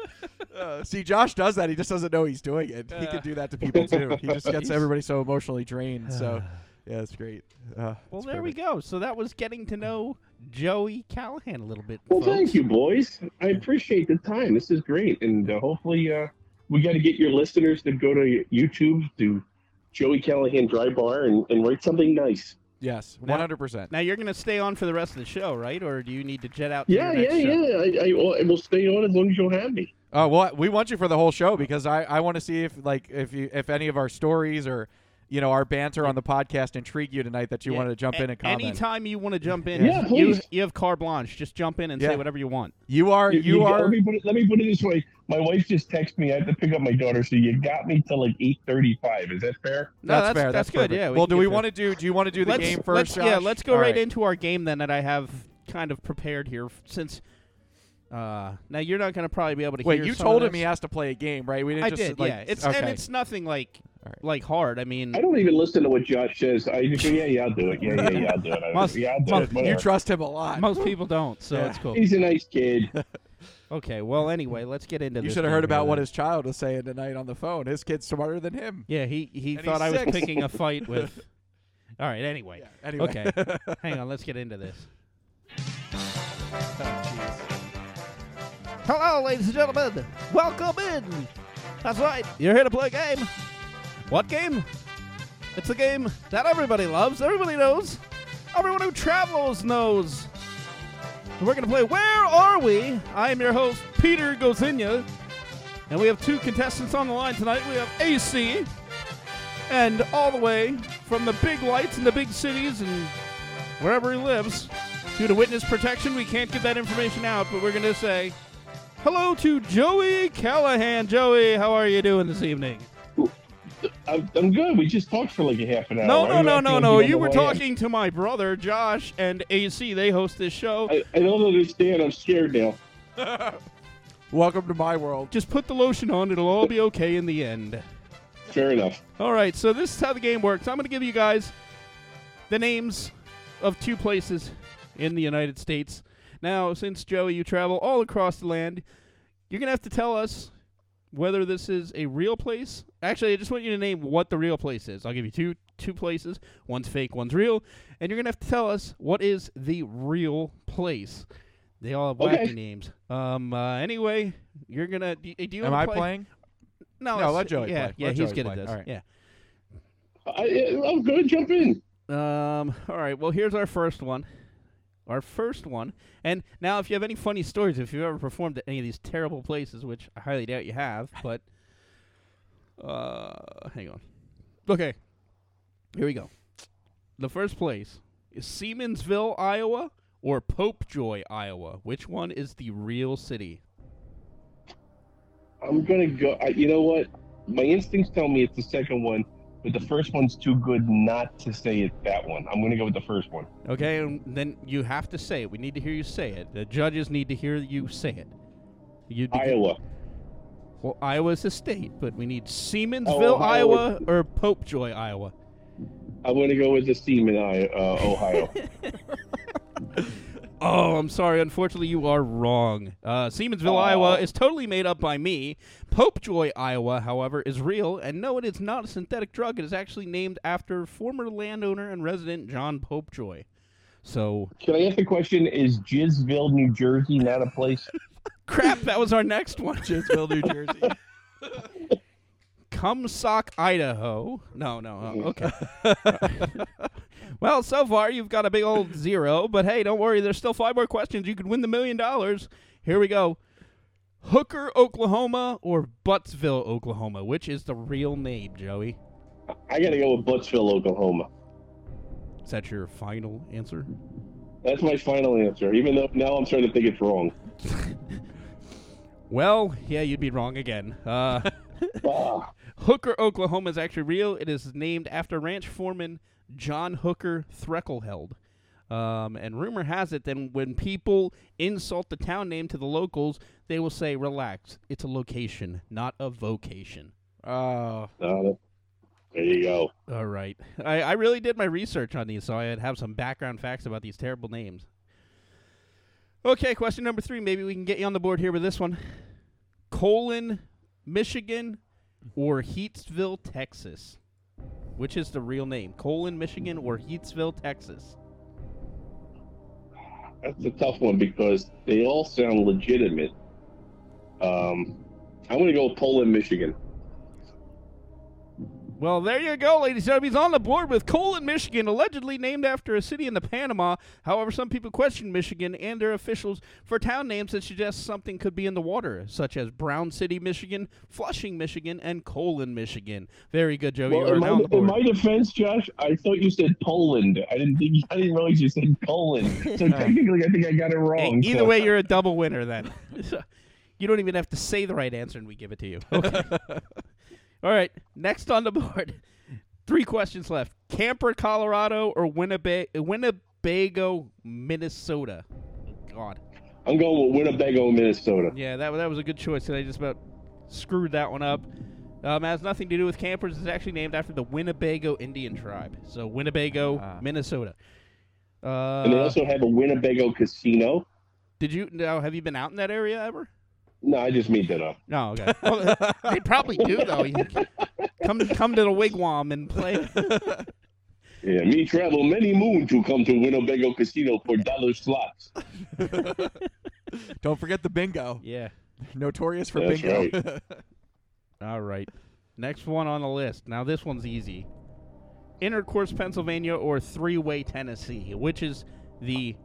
Uh, see, Josh does that. He just doesn't know he's doing it. He can do that to people too. He just gets everybody so emotionally drained. So, yeah, that's great. Uh, Well, it's there we go. So that was getting to know Joey Callahan a little bit. Well, folks. thank you, boys. I appreciate the time. This is great, and uh, hopefully, uh, we got to get your listeners to go to YouTube to Joey Callahan Dry Bar and, and write something nice. Yes, one hundred percent. Now you're gonna stay on for the rest of the show, right? Or do you need to jet out? Yeah, yeah, show? yeah. I, I, will- I will stay on as long as you'll have me. Oh well, we want you for the whole show because I, I want to see if like if you if any of our stories or you know our banter on the podcast intrigue you tonight that you Yeah. wanted to jump in and comment. Anytime you want to jump in, Yeah, you please. you have carte blanche. Just jump in and Yeah. say whatever you want. You are you, got- are Let me, put it, let me put it this way. My wife just texted me. I have to pick up my daughter, so you got me till like eight thirty-five. Is that fair? No, that's, that's fair. that's, good. perfect. Yeah. well, do we want to do? Do you want to do the let's, game 1st let's- Yeah, let's go right into our game then that I have kind of prepared here since. Uh, now you're not going to probably be able to Wait, hear. you some told of him he has to play a game, right? We didn't I just did. like yeah. It's okay. and it's nothing like All right. like hard. I mean, I don't even listen to what Josh says. I just go, yeah, yeah, I'll do it. Yeah, yeah, yeah, I'll do it. I- Must- yeah, I'll do must- it. you trust him a lot. most people don't, so Yeah. it's cool. He's a nice kid. Okay. Well, anyway, let's get into this. You should have heard about here what then. his child was saying tonight on the phone. His kid's smarter than him. Yeah, he he And thought he's I was picking a fight with. All right. Anyway. Yeah. Anyway. Okay. Hang on. Let's get into this. Oh, Hello, ladies and gentlemen. Welcome in. That's right. You're here to play a game. What game? It's a game that everybody loves. Everybody knows. Everyone who travels knows. We're going to play Where Are We? I am your host, Peter Gozinia. And we have two contestants on the line tonight. We have AC, and all the way from the big lights in the big cities and wherever he lives. Due to witness protection, we can't get that information out, but we're going to say hello to Joey Callahan. Joey, how are you doing this evening? I'm, I'm good. We just talked for like a half an hour. No, no, no, no, no. You were talking to my brother, Josh, and AC. They host this show. I, I don't understand. I'm scared now. Welcome to my world. Just put the lotion on. It'll all be okay in the end. Fair enough. All right, so this is how the game works. I'm going to give you guys the names of two places in the United States. Now, since Joey, you travel all across the land, you're going to have to tell us whether this is a real place. Actually, I just want you to name what the real place is. I'll give you two two places. One's fake, one's real, and you're going to have to tell us what is the real place. They all have Okay. wacky names. Um. Uh, anyway, you're gonna. Do, do you Am wanna I play? playing? No, No, it's- let Joey yeah, play. Yeah, Let he's Joey good play. at this. All right. Yeah. I, I'm good. Jump in. Um. All right. Well, here's our first one. Our first one. And now, if you have any funny stories, if you've ever performed at any of these terrible places, which I highly doubt you have, but uh, hang on. Okay. Here we go. The first place is Siemensville, Iowa, or Popejoy, Iowa. Which one is the real city? I'm gonna go. I, you know what? My instincts tell me it's the second one, but the first one's too good not to say it's that one. I'm gonna go with the first one. Okay, and then you have to say it. We need to hear you say it. The judges need to hear you say it. You Iowa. Well, Iowa's a state, but we need Siemensville, Oh, Iowa, or Popejoy, Iowa. I'm gonna go with the Seaman, I- uh, Ohio. Oh, I'm sorry. Unfortunately, you are wrong. Uh, Siemensville, Aw. Iowa is totally made up by me. Popejoy, Iowa, however, is real. And no, it is not a synthetic drug. It is actually named after former landowner and resident John Popejoy. So, Can I ask a question? Is Jizzville, New Jersey, not a place? crap, that was our next one. Jizzville, New Jersey. Cumsock, Idaho. No, no. uh, okay. well, so far you've got a big old zero, but hey, don't worry. There's still five more questions. You could win the million dollars. Here we go. Hooker, Oklahoma, or Buttsville, Oklahoma? Which is the real name, Joey? I got to go with Buttsville, Oklahoma. Is that your final answer? That's my final answer. Even though now I'm starting to think it's wrong. Well, yeah, you'd be wrong again. Uh, Hooker, Oklahoma is actually real. It is named after ranch foreman John Hooker Threckelheld. Um, and rumor has it that when people insult the town name to the locals, they will say, relax, it's a location, not a vocation. Oh, there you go. All right. I, I really did my research on these, so I'd have some background facts about these terrible names. Okay, question number three. Maybe we can get you on the board here with this one. Colon, Michigan, or Heatsville, Texas? Which is the real name? Colon, Michigan, or Heatsville, Texas? That's a tough one because they all sound legitimate. Um, I'm going to go Poland, Michigan. Well, there you go, ladies and gentlemen. He's on the board with Colon, Michigan, allegedly named after a city in the Panama. However, some people question Michigan and their officials for town names that suggest something could be in the water, such as Brown City, Michigan, Flushing, Michigan, and Colon, Michigan. Very good, Joey. Well, you are in now on my, the board. in my defense, Josh, I thought you said Poland. I didn't think I didn't realize you said Poland. So technically, I think I got it Hey, wrong. either so- way, you're a double winner then. you don't even have to say the right answer, and we give it to you. Okay. All right. Next on the board, three questions left: Camper, Colorado, or Winnebago, Winnebago, Minnesota. God. I'm going with Winnebago, Minnesota. Yeah, that that was a good choice. And I just about screwed that one up. Um, it has nothing to do with campers. It's actually named after the Winnebago Indian tribe. So Winnebago, Ah. Minnesota. Uh, And they also have a Winnebago casino. did you now? Have you been out in that area ever? No, I just made that up. No, okay. Well, they probably do though. You come come to the wigwam and play. Yeah, me travel many moon to come to Winnebago Casino for dollar slots. don't forget the bingo. Yeah. Notorious for That's bingo. All right. Next one on the list. Now this one's easy. Intercourse, Pennsylvania, or Three-Way, Tennessee. Which is the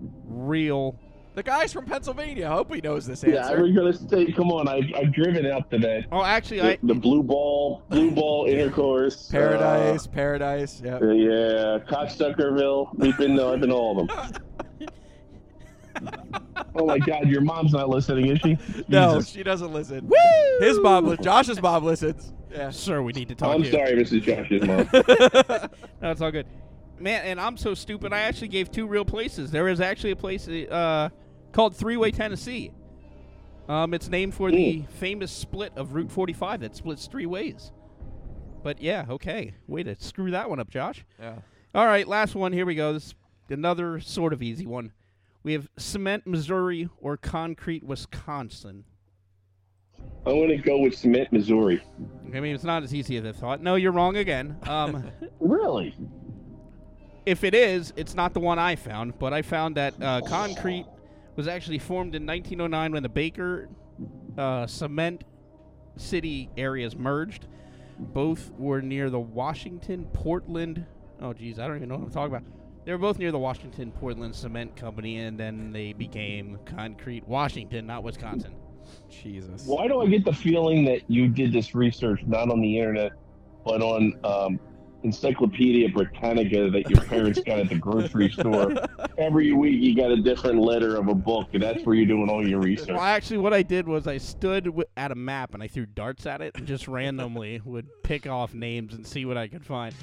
real? The guy's from Pennsylvania. I hope he knows this answer. Yeah, I answer. was gonna say, come on, I, I've driven out to that. Oh, actually, The, I the blue ball, blue ball intercourse, Paradise, Paradise. Yep. Uh, yeah, Cocksuckerville. We've been, uh, I've been to all of them. oh my God, your mom's not listening, is she? No, Jesus. she doesn't listen. Woo! His mom, li- Josh's mom listens. Yeah. Sir, we need to talk I'm to you. sorry, Mrs. Josh's mom. No, it's all good. Man, and I'm so stupid. I actually gave two real places. There is actually a place uh, called Three Way Tennessee. Um, it's named for the famous split of Route 45 that splits three ways. But yeah, okay. Way to screw that one up, Josh. Yeah. All right, last one. Here we go. This another sort of easy one. We have cement, Missouri, or concrete, Wisconsin. I'm gonna go with Cement, Missouri. I mean, it's not as easy as I thought. No, you're wrong again. Um, Really? if it is, it's not the one I found, but I found that uh, concrete was actually formed in 1909 when the Baker uh, cement city areas merged. Both were near the Washington Portland. Oh, geez, I don't even know what I'm talking about. They were both near the Washington Portland Cement Company, and then they became Concrete Washington, not Wisconsin. Jesus. Why do I get the feeling that you did this research not on the internet, but on um, Encyclopedia Britannica that your parents got at the grocery store? Every week you got a different letter of a book, and that's where you're doing all your research. Well, actually, what I did was I stood w- at a map and I threw darts at it and just randomly would pick off names and see what I could find.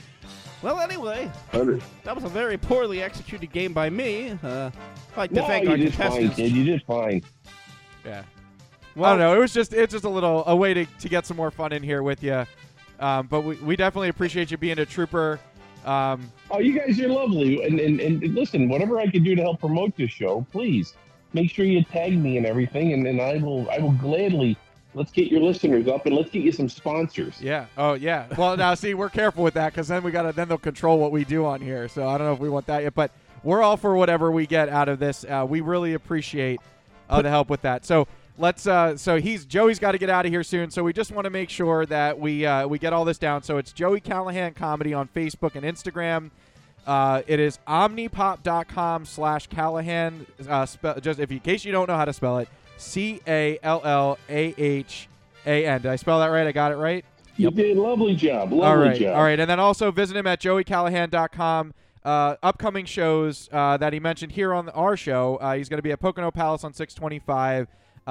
Well, anyway, Under- that was a very poorly executed game by me. Uh, I'd like to No, thank you our did fine, contestants. kid. You did fine. Yeah. Well, I don't know. It was just it's just a little a way to, to get some more fun in here with you. Um, but we, we definitely appreciate you being a trooper. Um, Oh, you guys are lovely. And, and, and listen, whatever I can do to help promote this show, please make sure you tag me and everything, and, and I will I will gladly let's get your listeners up and let's get you some sponsors. yeah. Oh yeah. Well, now see, we're careful with that because then we gotta then they'll control what we do on here. So I don't know if we want that yet, but we're all for whatever we get out of this. Uh, we really appreciate uh, the help with that. So. Let's. Uh, so he's Joey's got to get out of here soon. So we just want to make sure that we uh, we get all this down. So it's Joey Callahan Comedy on Facebook and Instagram. Uh, it is omnipop.com slash Callahan. Uh, spe- just if in case you don't know how to spell it, C A L L A H A N. Did I spell that right? I got it right. You did a lovely job. Lovely all right, job. all right, and then also visit him at joeycallahan.com. Uh, upcoming shows uh, that he mentioned here on our show. Uh, he's going to be at Pocono Palace on 625, uh,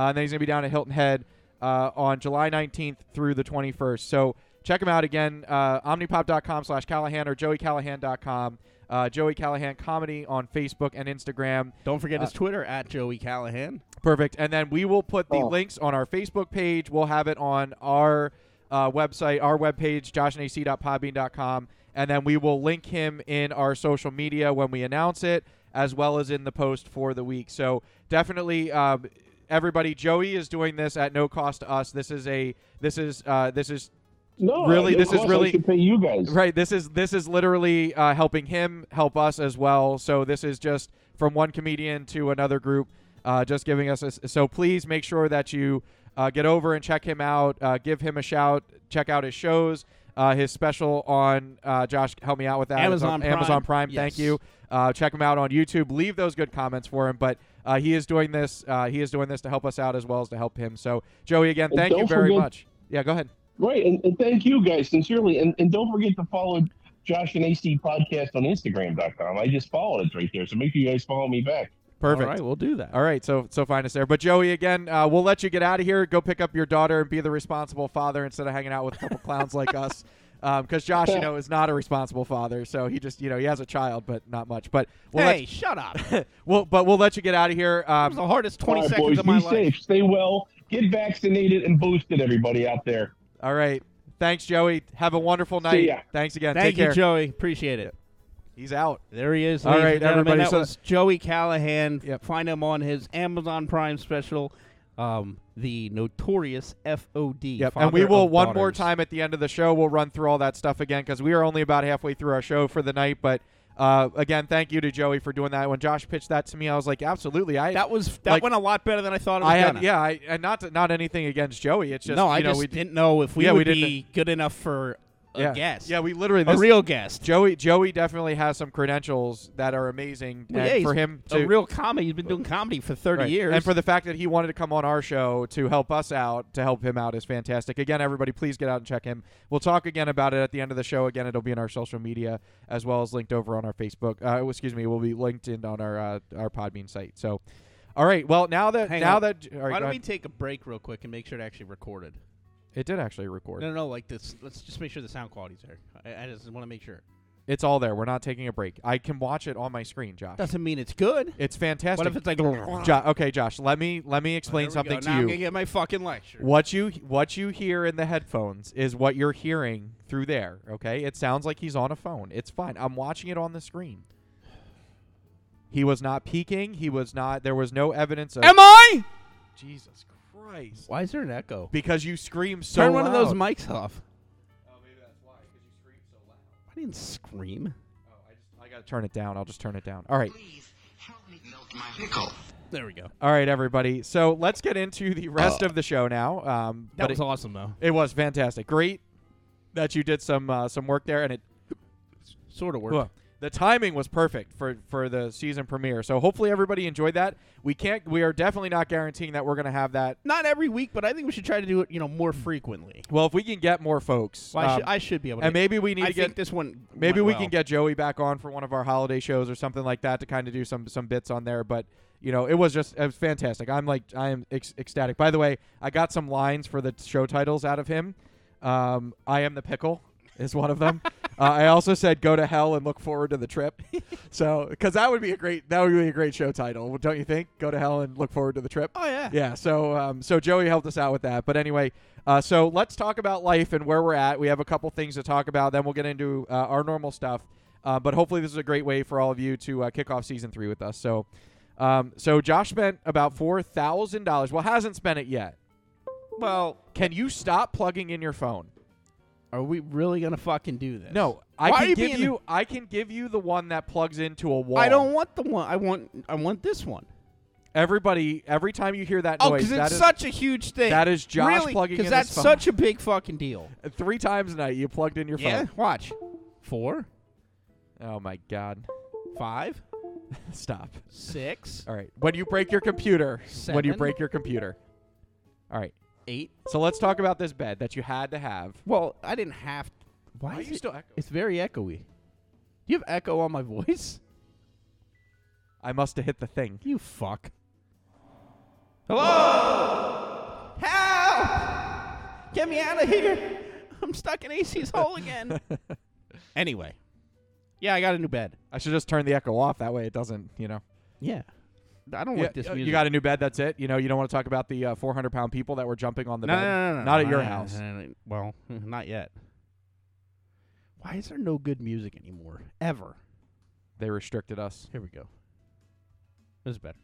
and then he's going to be down at Hilton Head uh, on July 19th through the 21st. So check him out again, uh, omnipop.com slash Callahan or joeycallahan.com. Uh, Joey Callahan Comedy on Facebook and Instagram. Don't forget his Uh, Twitter at Joey Callahan. Perfect. And then we will put the Oh. links on our Facebook page. We'll have it on our uh, website, our webpage, joshandac.podbean.com. And then we will link him in our social media when we announce it, as well as in the post for the week. So definitely, um, everybody, Joey is doing this at no cost to us. This is a this is uh, this is No, Really, no this is really- I pay you guys. Right. This is this is literally uh, helping him help us as well. So this is just from one comedian to another group, uh, just giving us. A, so please make sure that you uh, get over and check him out. Uh, give him a shout. Check out his shows. Uh, his special on uh, Josh, help me out with that. Amazon Prime. Amazon Prime. Thank you. Uh, check him out on YouTube. Leave those good comments for him. But uh, he is doing this. Uh, he is doing this to help us out as well as to help him. So Joey, again, And thank you very forget- much. Yeah, go ahead. Right, and, and thank you guys sincerely, and, and don't forget to follow Josh and AC podcast on Instagram.com. I just followed it right there, so make sure you guys follow me back. Perfect. All right, we'll do that. All right, so so find us there. But Joey, again, uh, we'll let you get out of here. Go pick up your daughter and be the responsible father instead of hanging out with a couple clowns like us. Because Josh, you know, is not a responsible father, so he just, you know, he has a child, but not much. But we'll hey, shut up. let, we'll, but we'll let you get out of here. That was the Um, hardest 20 All right, seconds boys, of my be life. safe, stay well, get vaccinated and boosted, everybody out there. all right, thanks, Joey. Have a wonderful night. ya. Thanks again. Thank Take you, care. Joey. Appreciate it. He's out. There he is. All ladies right, and gentlemen. everybody, That so- was Joey Callahan. Yep. Find him on his Amazon Prime special, um, the notorious FOD. Yep, and we will one more time at the end of the show. We'll run through all that stuff again because we are only about halfway through our show for the night. But uh, again, thank you to Joey for doing that. When Josh pitched that to me, I was like, absolutely. I That was that Like- went a lot better than I thought it was I had gonna. yeah, I, and not not anything against Joey. It's just no, you I know, just we, didn't know if we Yeah, we would didn't- be good enough for a yeah, guest. Yeah, we literally a real guest. Joey Joey definitely has some credentials that are amazing, Well, yeah, for him to a real comedy. He's been doing comedy for 30 right. years. and for the fact that he wanted to come on our show to help us out, to help him out is fantastic. Again, everybody, please get out and check him. We'll talk again about it at the end of the show. Again, it'll be in our social media as well as linked over on our Facebook. Uh, excuse me, will be linked in on our uh, our Podbean site. So, all right. Well, now that Hang now on. that all right, Why don't we take a break real quick and make sure it actually recorded? It did actually record. No, no, no, like this. Let's just make sure the sound quality's there. I, I just want to make sure. It's all there. We're not taking a break. I can watch it on my screen, Josh. Doesn't mean it's good. It's fantastic. What if it's like? Jo- okay, Josh, let me let me explain There we something go. to now I'm you. gonna get my fucking lecture. What you what you hear in the headphones is what you're hearing through there. Okay, it sounds like he's on a phone. It's fine. I'm watching it on the screen. He was not peeking. He was not. There was no evidence of. Am I? Jesus Christ! Why is there an echo? Because you scream so Turn one of those loud. mics off. Oh, maybe that's why. Because you scream so loud. I didn't scream. Oh, I just I gotta turn it down. I'll just turn it down. All right. Please help me melt my pickle. There we go. All right, everybody. So let's get into the rest of the show now. Um, That but was it, awesome, though. it was fantastic. Great that you did some uh, some work there, and it Sort of worked. Well, the timing was perfect for for the season premiere. So hopefully everybody enjoyed that. We can't. We are definitely not guaranteeing that we're going to have that. Not every week, but I think we should try to do it, you know, more frequently. Well, if we can get more folks, Well, I, um, should, I should be able to. and maybe we need I to think get this one. maybe we well. can get Joey back on for one of our holiday shows or something like that to kind of do some some bits on there. But you know, it was just it was fantastic. I'm like I am ec- ecstatic. By the way, I got some lines for the show titles out of him. Um, I am the pickle is one of them. uh, I also said go to hell and look forward to the trip. so because that would be a great that would be a great show title, don't you think? Go to hell and look forward to the trip. Oh yeah. Yeah, so um, so Joey helped us out with that. But anyway, uh, so let's talk about life and where we're at. We have a couple things to talk about. Then we'll get into uh, our normal stuff. Uh, but hopefully, this is a great way for all of you to uh, kick off season three with us. So, um, so Josh spent about four thousand dollars. Well, hasn't spent it yet. Well, Can you stop plugging in your phone? Are we really gonna fucking do this? No, I Why are can you give being- you. I can give you the one that plugs into a wall. I don't want the one. I want. I want this one. Everybody, every time you hear that Oh, noise, because that it's is such a huge thing. that is Josh really? plugging in his phone. Because that's phone. such a big fucking deal. Uh, three times a night. You plugged in your Yeah. phone. Watch. Four, Oh my god. five, Stop. Six, All right. When you break your computer. When you Seven. break your computer. All right. Eight. So let's talk about this bed that you had to have. Well, I didn't have. Why, Why is are you it? still echoing? It's very echoey. Do you have echo on my voice? I must have hit the thing. You fuck. Hello? Help! Get me out of here! I'm stuck in AC's hole again. anyway, yeah, I got a new bed. I should just turn the echo off. That way it doesn't, you know. Yeah, I don't Yeah, like this uh, music. you got a new bed. That's it. You know, you don't want to talk about the uh, 400 pound people that were jumping on the no, bed. no, no, no, Not no, at your house. Well, not yet. Why is there no good music anymore? Ever? They restricted us. Here we go. This is better.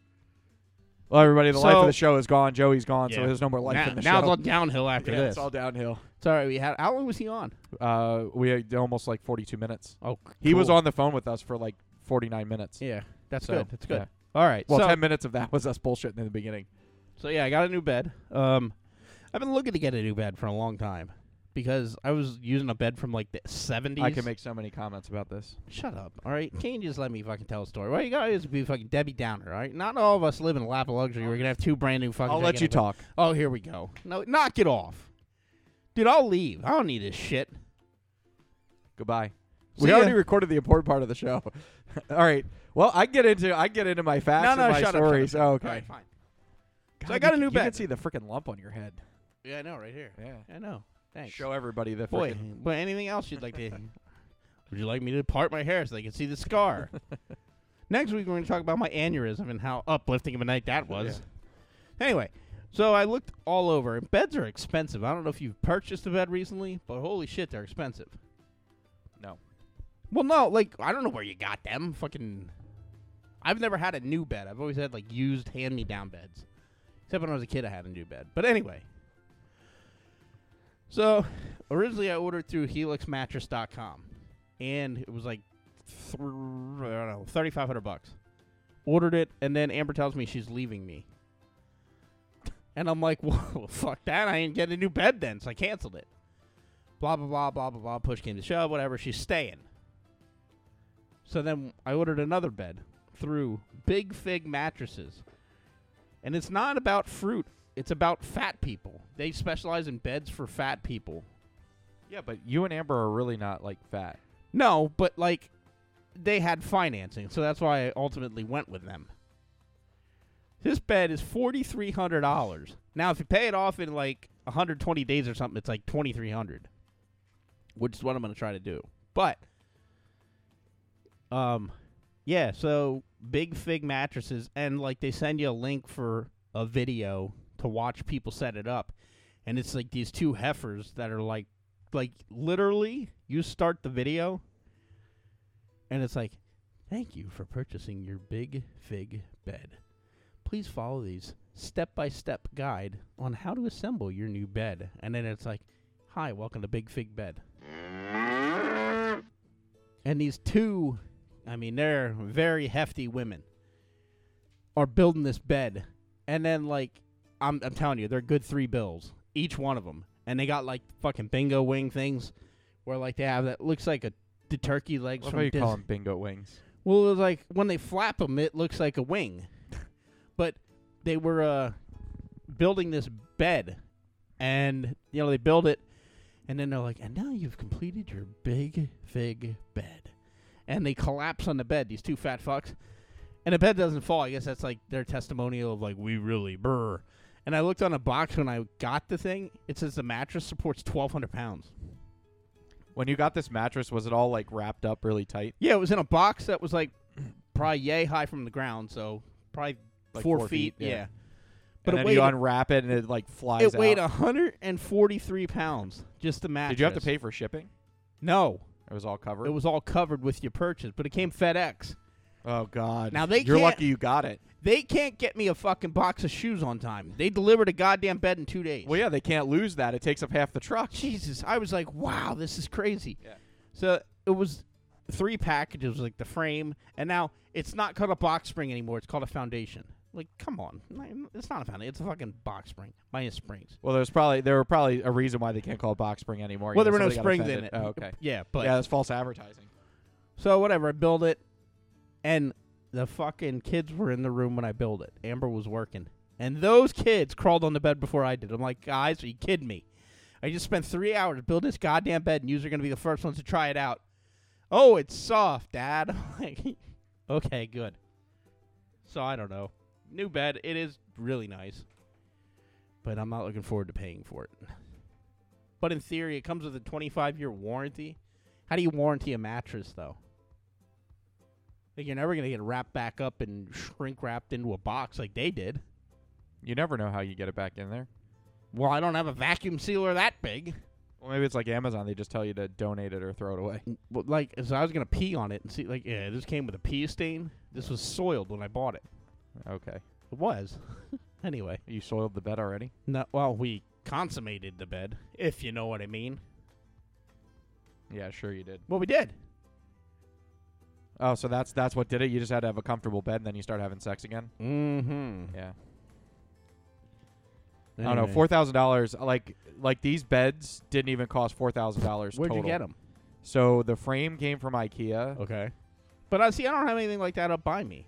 Well, everybody, the life of the show is gone. Joey's gone, so there's no more life now, in the now show. Now it's all downhill after yeah, this. it's all downhill. Sorry, we had. How long was he on? Uh, we had almost like 42 minutes. Oh, He was on the phone with us for like 49 minutes. Yeah, that's So, good. That's good. yeah. All right. Well, so, 10 minutes of that was us bullshitting in the beginning. So yeah, I got a new bed. Um, I've been looking to get a new bed for a long time because I was using a bed from like the seventies. I can make so many comments about this. Shut up. All right, can't you just let me fucking tell a story? Why you guys be fucking Debbie Downer? All right, not all of us live in a lap of luxury. We're gonna have two brand new fucking. I'll let you talk. Oh, here we go. No, knock it off, dude. I'll leave. I don't need this shit. Goodbye. See we ya. already recorded the important part of the show. All right. Well, I get into I get into my facts No, and no, my shut shut up, stories. shut up. Oh, okay. All right, fine. God, So I got you- a new You bed. can see the freaking lump on your head. Yeah, I know, right here. Yeah. I know. Thanks. Show everybody the Boy, but anything else you'd like to? would you like me to part my hair so they can see the scar? Next week we're going to talk about my aneurysm and how uplifting of a night that was. Anyway, so I looked all over. and Beds are expensive. I don't know if you've purchased a bed recently, but holy shit, they're expensive. No. Well, no, like I don't know where you got them. Fucking, I've never had a new bed. I've always had like used hand-me-down beds. Except when I was a kid, I had a new bed. But anyway, so originally I ordered through HelixMattress.com, and it was like th- I don't know, thirty five hundred bucks. Ordered it, and then Amber tells me she's leaving me, and I'm like, well, fuck that! I ain't getting a new bed then, so I canceled it. Blah blah blah blah blah blah. Push came to shove, whatever. She's staying. So then I ordered another bed through Big Fig Mattresses, and it's not about fruit. It's about fat people. They specialize in beds for fat people. Yeah, but you and Amber are really not like fat. No, but like they had financing, so that's why I ultimately went with them. This bed is forty three hundred dollars. Now, if you pay it off in like one hundred twenty days or something, it's like twenty three hundred, which is what I'm going to try to do. But, um, yeah. So Big Fig mattresses, and like they send you a link for a video to watch people set it up, and it's like these two heifers that are like, like literally, you start the video and it's like, thank you for purchasing your Big Fig bed. Please follow these step by step guide on how to assemble your new bed. And then it's like, hi, welcome to Big Fig Bed. And these two, I mean, they're very hefty women, are building this bed. And then, like, I'm, I'm telling you, they're good three bills, each one of them. And they got, like, fucking bingo wing things where, like, they have that looks like a the turkey legs What from you Dis- call them bingo wings? well, it was like when they flap them, it looks like a wing. but they were uh, building this bed, and you know they build it, and then they're like, "And now you've completed your big fig bed," and they collapse on the bed. These two fat fucks, and the bed doesn't fall. I guess that's like their testimonial of like we really brr. And I looked on a box when I got the thing. It says the mattress supports twelve hundred pounds. When you got this mattress, was it all like wrapped up really tight? Yeah, it was in a box that was like probably yay high from the ground, so probably Like four, four feet. yeah. yeah. But and then weighed you unwrap it and it like flies it weighed out. 143 pounds just the mattress. Did you have to pay for shipping? No, It was all covered. it was all covered with your purchase, but it came FedEx. oh God! Now they You're lucky you got it. They can't get me a fucking box of shoes on time. They delivered a goddamn bed in two days. Well, yeah, they can't lose that. It takes up half the truck. Jesus, I was like, wow, this is crazy. Yeah. So it was three packages, like the frame, and now it's not called a box spring anymore. It's called a foundation. Like, come on, it's not a foundation. It's a fucking box spring minus springs. Well, there's probably there were probably a reason why they can't call it box spring anymore. Well, You there know, were no springs in it. Oh, okay. Yeah, but yeah, that's false advertising. so whatever. I build it, and the fucking kids were in the room when I built it. Amber was working, and those kids crawled on the bed before I did. I'm like, guys, are you kidding me? I just spent three hours building this goddamn bed, and you're gonna be the first ones to try it out. Oh, it's soft, Dad. Like, okay, good. So I don't know. New bed. It is really nice, but I'm not looking forward to paying for it. But in theory, it comes with a 25 year warranty. How do you warranty a mattress, though? Like you're never gonna get it wrapped back up and shrink wrapped into a box like they did. You never know how you get it back in there. Well, I don't have a vacuum sealer that big. Well, maybe it's like Amazon. They just tell you to donate it or throw it away. Well, like, so I was gonna pee on it and see, like, yeah, this came with a pee stain. This was soiled when I bought it. Okay. It was. anyway, You soiled the bed already? no, well, we consummated the bed, if you know what I mean. Yeah, sure you did. Well, we did. Oh, so that's that's what did it. You just had to have a comfortable bed, and then you start having sex again. Mm-hmm. Yeah. I don't know. Four thousand dollars. Like like these beds didn't even cost four thousand dollars. Where'd total. you get them? So the frame came from IKEA. Okay. But I see. I don't have anything like that up by me.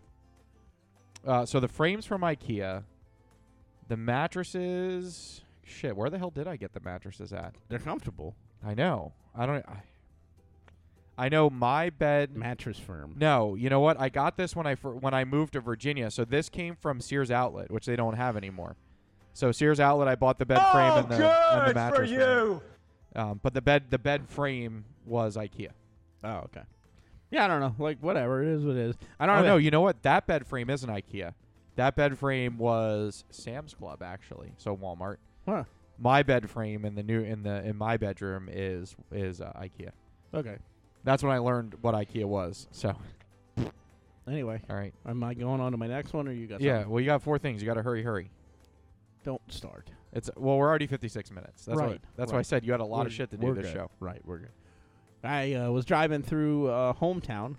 Uh, so the frames from IKEA. The mattresses. Shit, where the hell did I get the mattresses at? They're comfortable. I know. I don't. I, I know my bed. Mattress firm. No, you know what? I got this when I fir- when I moved to Virginia. So this came from Sears Outlet, which they don't have anymore. So Sears Outlet, I bought the bed frame and the, and the mattress. frame. Um, but the bed the bed frame was IKEA. Oh, okay. Yeah, I don't know. Like whatever it is, what it is. I don't Oh know. no, you know what? That bed frame isn't IKEA. That bed frame was Sam's Club actually. So Walmart. Huh. My bed frame in the new in the in my bedroom is is uh, IKEA. Okay. That's when I learned what IKEA was. So Anyway, all right. am I going on to my next one, or you got? Yeah. something? Well, you got four things. You got to hurry, hurry. Don't start. It's well, we're already 56 minutes. That's why. Right, That's why I said you had a lot We're- of shit to do this good. show. Right, we're good. I uh, was driving through uh, hometown.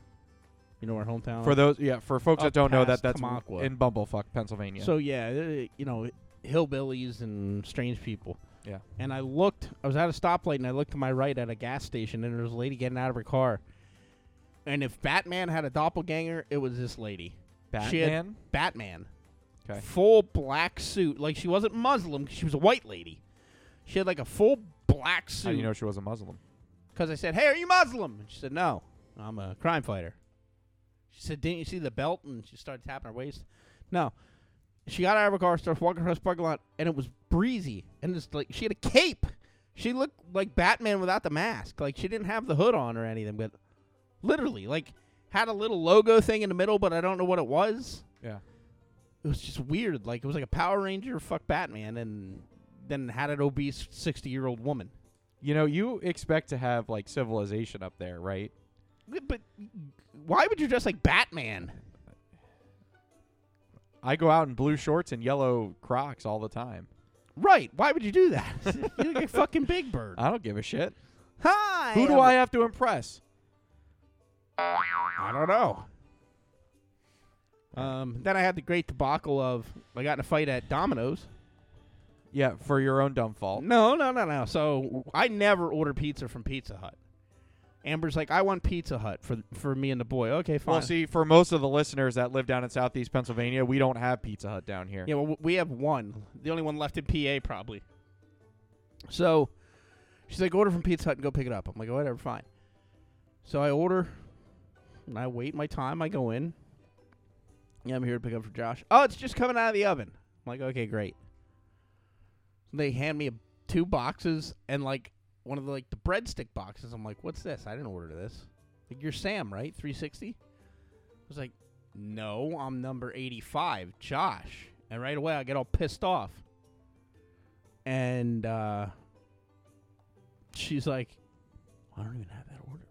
You know where hometown? For is? those, yeah, for folks Up that don't know that, past that's Tamaqua. in Bumblefuck, Pennsylvania. So yeah, uh, you know, hillbillies and strange people. Yeah. And I looked. I was at a stoplight, and I looked to my right at a gas station, and there was a lady getting out of her car. And if Batman had a doppelganger, it was this lady. She had- Batman. Batman. Okay. Full black suit. Like she wasn't Muslim. She was a white lady. She had like a full black suit. How do you know she was a Muslim? Because I said, "Hey, are you Muslim?" And she said, "No, I'm a crime fighter." She said, "Didn't you see the belt?" And she started tapping her waist. No, she got out of her car, started walking across the parking lot, and it was breezy. And it's like she had a cape. She looked like Batman without the mask. Like she didn't have the hood on or anything, but literally, like had a little logo thing in the middle, but I don't know what it was. Yeah. It was just weird. Like it was like a Power Ranger, fuck Batman, and then had an obese sixty year old woman. You know, you expect to have like civilization up there, right? But why would you dress like Batman? I go out in blue shorts and yellow Crocs all the time. Right. Why would you do that? you look like a fucking Big Bird. I don't give a shit. Hi. Who do I have to impress? I don't know. Um, then I had the great debacle of I got in a fight at Domino's. Yeah, for your own dumb fault. No, no, no, no. So I never order pizza from Pizza Hut. Amber's like, I want Pizza Hut for for me and the boy. Okay, fine. Well, see, for most of the listeners that live down in Southeast Pennsylvania, we don't have Pizza Hut down here. Yeah, well, we have one. The only one left in PA, probably. So she's like, order from Pizza Hut and go pick it up. I'm like, whatever, fine. So I order, and I wait my time. I go in. Yeah, I'm here to pick up for Josh. Oh, it's just coming out of the oven. I'm like, okay, great. They hand me two boxes and like one of the like the breadstick boxes. I'm like, what's this? I didn't order this. Like, you're Sam, right? 360. I was like, no, I'm number 85, Josh. And right away, I get all pissed off. And uh, she's like, I don't even have that order.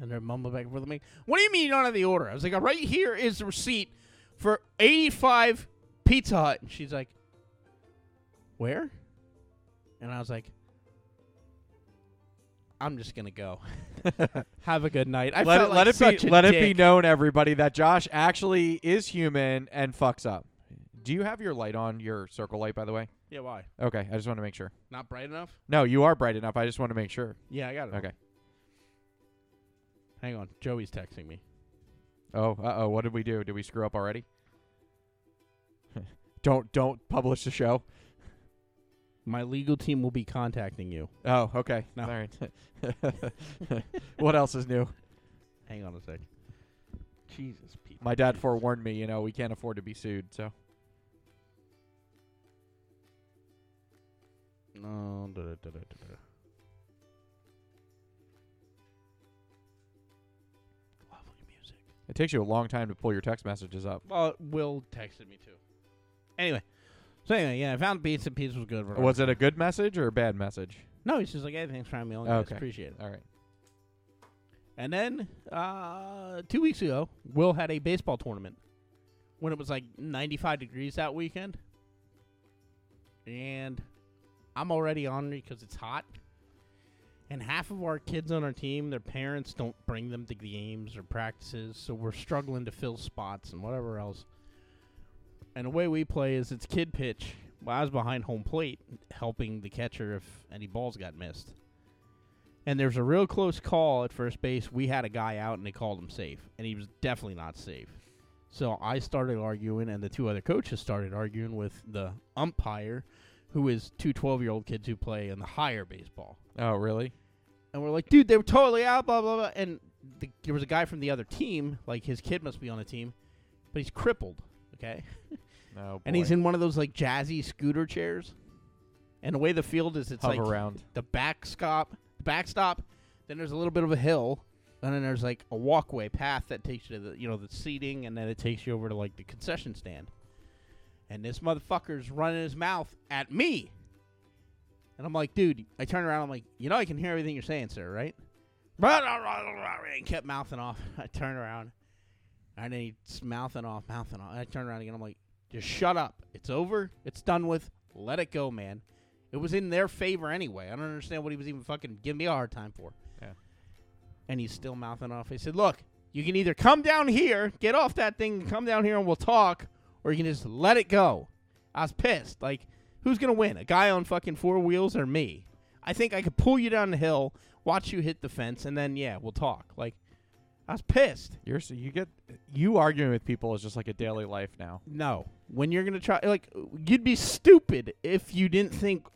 And they're mumbling back and forth with. What do you mean you don't have the order? I was like, right here is the receipt for 85 Pizza Hut. And she's like, where? And I was like, I'm just gonna go. have a good night. I let it, like let it be let it be known, everybody, that Josh actually is human and fucks up. Do you have your light on, your circle light, by the way? Yeah, why? Okay, I just want to make sure. Not bright enough? No, you are bright enough. I just want to make sure. Yeah, I got it. Okay. Hang on. Joey's texting me. Oh, uh oh. What did we do? Did we screw up already? don't don't publish the show. My legal team will be contacting you. Oh, okay. No. All right. what else is new? Hang on a sec. Jesus, Pete. My dad forewarned me. You know, we can't afford to be sued. So No. Da, da, da, da, da, da. Lovely music. it takes you a long time to pull your text messages up. Well, Will texted me too. Anyway, so anyway, yeah, I found Beats and Pizza was good. Was it a good message or a bad message? No, he's just like, hey, thanks for having me on. guys. Okay. Appreciate it. All right. And then uh, two weeks ago, Will had a baseball tournament when it was like 95 degrees that weekend. And I'm already on because it's hot. And half of our kids on our team, their parents don't bring them to games or practices, so we're struggling to fill spots and whatever else. And the way we play is it's kid pitch. Well, I was behind home plate helping the catcher if any balls got missed and there's a real close call at first base. We had a guy out and they called him safe, and he was definitely not safe. So I started arguing, and the two other coaches started arguing with the umpire, who is two 12 year old kids who play in the higher baseball. Oh, really? And we're like, dude, they were totally out, blah, blah, blah. And the, there was a guy from the other team, like his kid must be on the team, but he's crippled, okay? No. And he's in one of those like jazzy scooter chairs. And the way the field is, it's hover like around. the backstop, the backstop. Then there's a little bit of a hill, and then there's like a walkway path that takes you to the you know the seating, and then it takes you over to like the concession stand. And this motherfucker's running his mouth at me, and I'm like, dude. I turn around. I'm like, you know, I can hear everything you're saying, sir, right? And kept mouthing off. I turn around, and then he's mouthing off, mouthing off. I turn around again. I'm like, just shut up. It's over. It's done with. Let it go, man. It was in their favor anyway. I don't understand what he was even fucking giving me a hard time for. Yeah. And he's still mouthing off. He said, "Look, you can either come down here, get off that thing, and come down here, and we'll talk, or you can just let it go." I was pissed. Like, who's gonna win? A guy on fucking four wheels or me? I think I could pull you down the hill, watch you hit the fence, and then yeah, we'll talk. Like, I was pissed. You're so you get you arguing with people is just like a daily life now. No. When you're going to try, like, you'd be stupid if you didn't think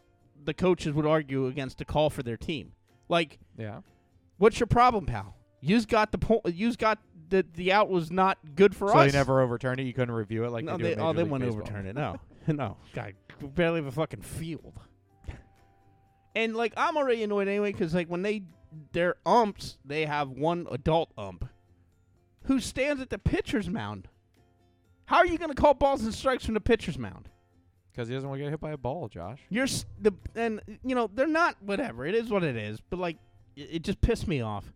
the coaches would argue against a call for their team. Like, Yeah. what's your problem, pal? You's got the point. You's got the the out was not good for so us. they never overturned it. You couldn't review it like no, they they, oh, they wouldn't Baseball. overturn it. No, no, guy barely have a fucking field. And like, I'm already annoyed anyway because like when they their umps, they have one adult ump who stands at the pitcher's mound. How are you going to call balls and strikes from the pitcher's mound? Because he doesn't want to get hit by a ball, Josh. You're s- the and you know they're not whatever. It is what it is. But like, it, it just pissed me off.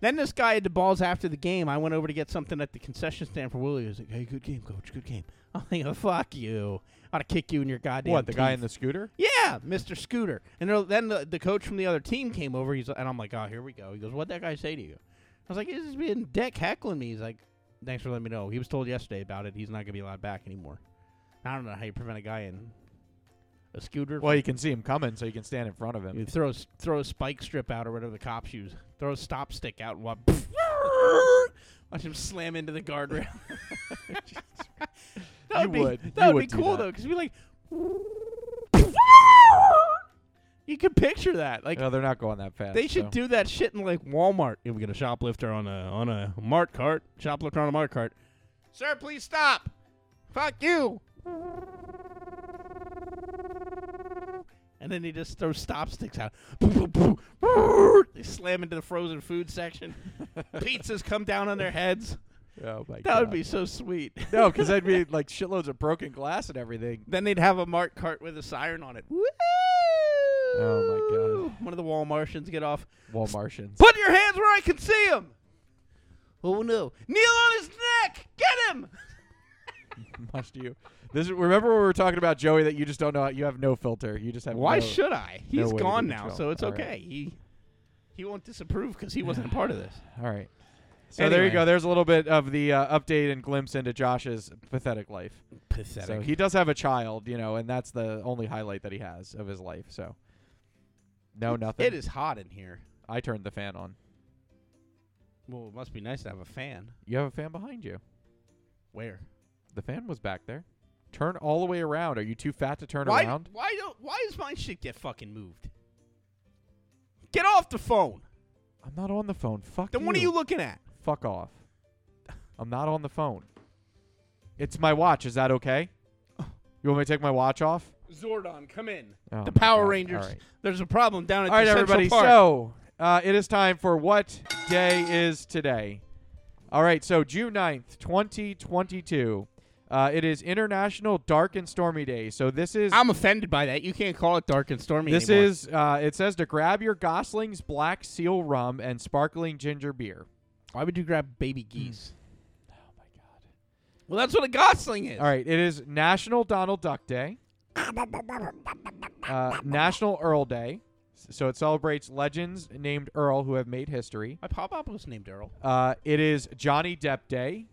Then this guy had the balls after the game. I went over to get something at the concession stand for Willie. He was like, "Hey, good game, coach. Good game." I'm like, oh, "Fuck you! Ought to kick you in your goddamn." what the guy in the scooter? Yeah, Mr. Scooter. And then the, the coach from the other team came over. He's and I'm like, "Oh, here we go." He goes, "What'd that guy say to you?" I was like, "He's just being dick heckling me." He's like, "Thanks for letting me know." He was told yesterday about it. He's not gonna be allowed back anymore. I don't know how you prevent a guy in a scooter. Well, you can see him coming, so you can stand in front of him. You throw a, throw a spike strip out or whatever the cops use. Throw a stop stick out and watch, watch him slam into the guardrail. that You would be, would. That You would would do cool that. though, because we be like, you can picture that. Like no, they're not going that fast. they should so. do that shit in like Walmart. If we get a shoplifter on a on a mart cart, shoplifter on a mart cart. Sir, please stop. Fuck you. And then he just throws stop sticks out. They slam into the frozen food section. Pizzas come down on their heads. Oh my That god. would be so sweet. no, because that'd be like shitloads of broken glass and everything. then they'd have a mart cart with a siren on it. Woo! Oh, One of the wall Martians get off. Wall Martians. Put your hands where I can see them. Oh no! Kneel on his neck. Get him. Much to you. This is, remember when we were talking about Joey that you just don't know. You have no filter. You just have. Why no, should I? no He's to gone now, control. so it's All right. okay. He he won't disapprove because he wasn't a part of this. All right. So there you go. There's a little bit of the uh, update and glimpse into Josh's pathetic life. Pathetic. So he does have a child, you know, and that's the only highlight that he has of his life. So no, nothing. It is hot in here. I turned the fan on. Well, it must be nice to have a fan. You have a fan behind you. Where? The fan was back there. Turn all the way around. Are you too fat to turn Why? around? Why don't? Why does my shit get fucking moved? Get off the phone. I'm not on the phone. Fuck Then you. what are you looking at? Fuck off. I'm not on the phone. It's my watch. Is that okay? You want me to take my watch off? Zordon, come in. Oh the Power God. Rangers. All right. There's a problem down at All right, the Central everybody. Park. So uh, it is time for what day is today? All right, so June 9th, 2022. Uh, it is International Dark and Stormy Day. So this is I'm offended by that. You can't call it dark and stormy this anymore. is uh, it says to grab your Gosling's Black Seal rum and sparkling ginger beer. Why would you grab baby geese? Oh my god. Well, that's what a gosling is. All right, it is National Donald Duck Day. Uh, National Earl Day. S- So it celebrates legends named Earl who have made history. My pop up was named Earl. Uh, it is Johnny Depp Day.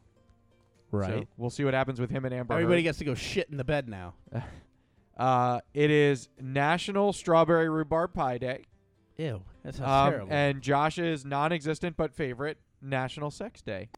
Right. So we'll see what happens with him and Amber. Everybody Heard. gets to go shit in the bed now. Uh, it is National Strawberry Rhubarb Pie Day. Ew, that sounds Um, terrible. and Josh's non-existent but favorite National Sex Day.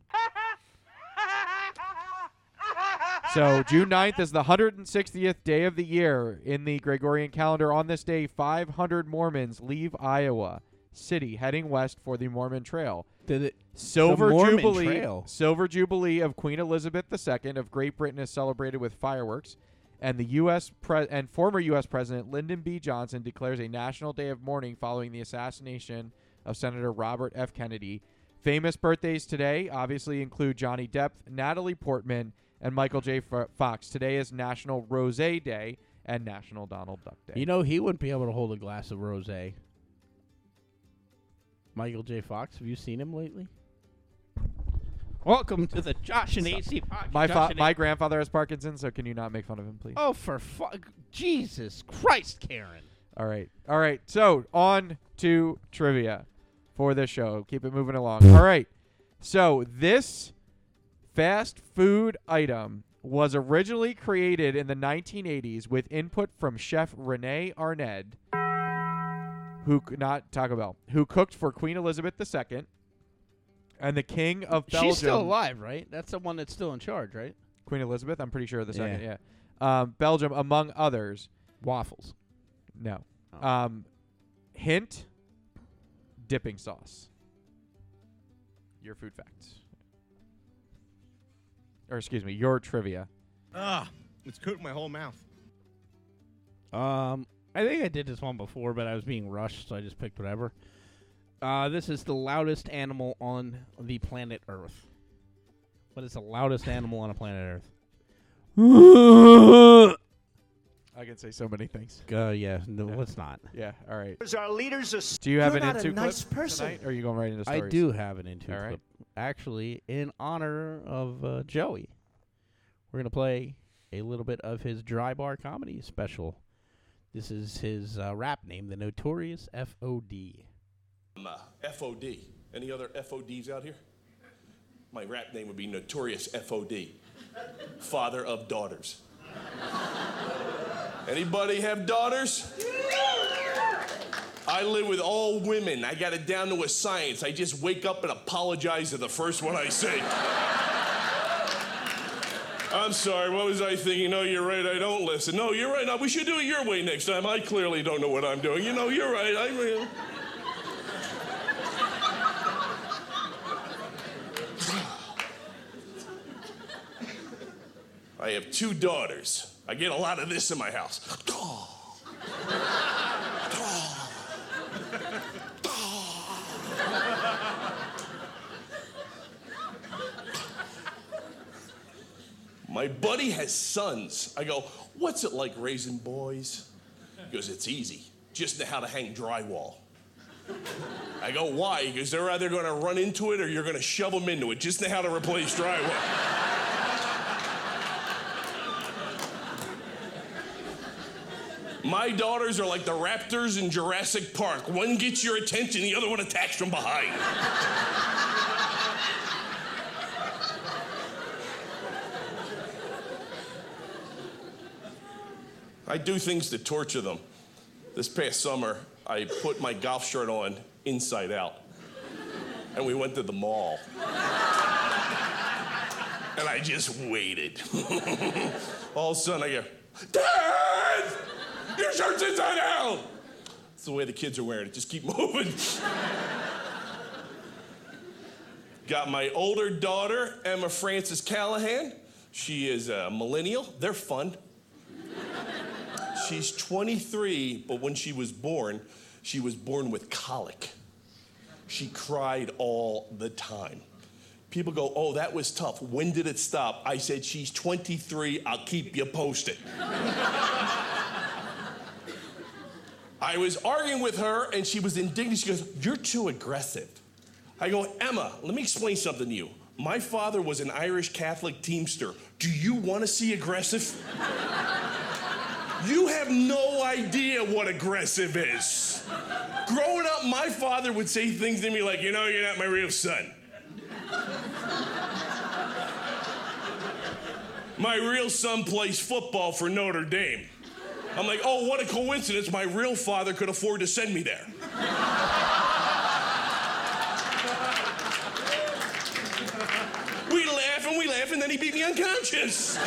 so June 9th is the 160th day of the year in the Gregorian calendar. On this day, 500 Mormons leave Iowa City heading west for the Mormon Trail. Did it? Silver Jubilee, Trail. Silver Jubilee of Queen Elizabeth II of Great Britain is celebrated with fireworks, and the U.S. Pre- and former U.S. President Lyndon B. Johnson declares a national day of mourning following the assassination of Senator Robert F. Kennedy. Famous birthdays today obviously include Johnny Depp, Natalie Portman, and Michael J. Fox. Today is National Rosé Day and National Donald Duck Day. You know he wouldn't be able to hold a glass of rosé. Michael J. Fox, have you seen him lately? Welcome to the Josh and AC podcast. my Josh fa- and my A- grandfather has Parkinson's, so can you not make fun of him, please? Oh, for fuck, Jesus Christ, Karen. All right. All right. So on to trivia for this show. Keep it moving along. All right. So this fast food item was originally created in the 1980s with input from chef Rene Arend, who not Taco Bell, who cooked for Queen Elizabeth II and the King of Belgium. She's still alive, right? That's the one that's still in charge, right? Queen Elizabeth. I'm pretty sure the second. Yeah. Yeah. Um, Belgium, among others. Waffles. No. Oh. Um, hint: dipping sauce. Your food facts. Or excuse me, your trivia. Ah, it's coating my whole mouth. Um, I think I did this one before, but I was being rushed, so I just picked whatever. Uh, this is the loudest animal on the planet Earth. What is the loudest animal on a planet Earth? I can say so many things. Uh, yeah, no, Yeah. let's not. Yeah. All right. Our leaders are Do you have You're an not a into nice person. tonight, or are you going right into stories? I do have an into All right. clip. Actually, in honor of uh, Joey, we're gonna play a little bit of his dry bar comedy special. This is his uh, rap name, the Notorious F.O.D. I'm, uh, FOD. Any other FODs out here? My rap name would be Notorious FOD. Father of daughters. Anybody have daughters? I live with all women. I got it down to a science. I just wake up and apologize to the first one I see. I'm sorry, what was I thinking? No, you're right, I don't listen. No, you're right. Now, we should do it your way next time. I clearly don't know what I'm doing. You know, you're right. I really. I have two daughters. I get a lot of this in my house. My buddy has sons. I go, What's it like raising boys? He goes, It's easy. Just know how to hang drywall. I go, Why? He goes, They're either going to run into it or you're going to shove them into it. Just know how to replace drywall. My daughters are like the raptors in Jurassic Park. One gets your attention, the other one attacks from behind. I do things to torture them. This past summer, I put my golf shirt on inside out. and we went to the mall. and I just waited. All of a sudden, I go, Dad! Your shirt's inside out! It's the way the kids are wearing it. Just keep moving. Got my older daughter, Emma Frances Callahan. She is a millennial. They're fun. She's 23, but when she was born, she was born with colic. She cried all the time. People go, Oh, that was tough. When did it stop? I said, She's 23. I'll keep you posted. I was arguing with her, and she was indignant. She goes, You're too aggressive. I go, Emma, let me explain something to you. My father was an Irish Catholic teamster. Do you want to see aggressive? you have no idea what aggressive is. Growing up, my father would say things to me like, You know, you're not my real son. my real son plays football for Notre Dame. I'm like, oh, what a coincidence. My real father could afford to send me there. we laugh and we laugh, and then he beat me unconscious.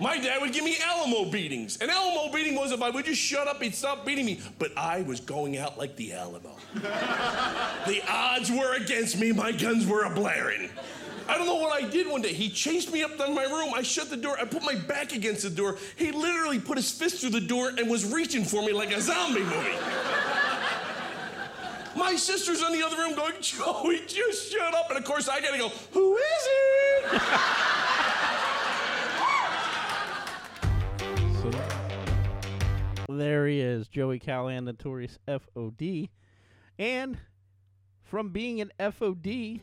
My dad would give me Alamo beatings. An Alamo beating was if I would just shut up, he'd stop beating me. But I was going out like the Alamo. the odds were against me, my guns were a blaring. I don't know what I did one day. He chased me up to my room. I shut the door. I put my back against the door. He literally put his fist through the door and was reaching for me like a zombie movie. my sister's in the other room going, Joey, just shut up. And of course, I gotta go, who is it? There he is, Joey Callahan, notorious FOD. And from being an FOD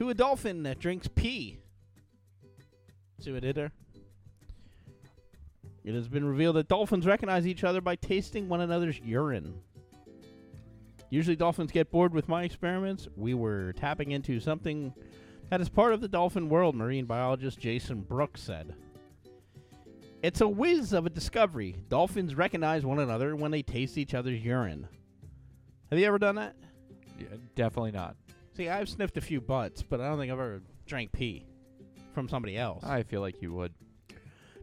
to a dolphin that drinks pee. See what did there? It has been revealed that dolphins recognize each other by tasting one another's urine. Usually, dolphins get bored with my experiments. We were tapping into something that is part of the dolphin world, marine biologist Jason Brooks said. It's a whiz of a discovery. Dolphins recognize one another when they taste each other's urine. Have you ever done that? Yeah, definitely not. See, I've sniffed a few butts, but I don't think I've ever drank pee from somebody else. I feel like you would.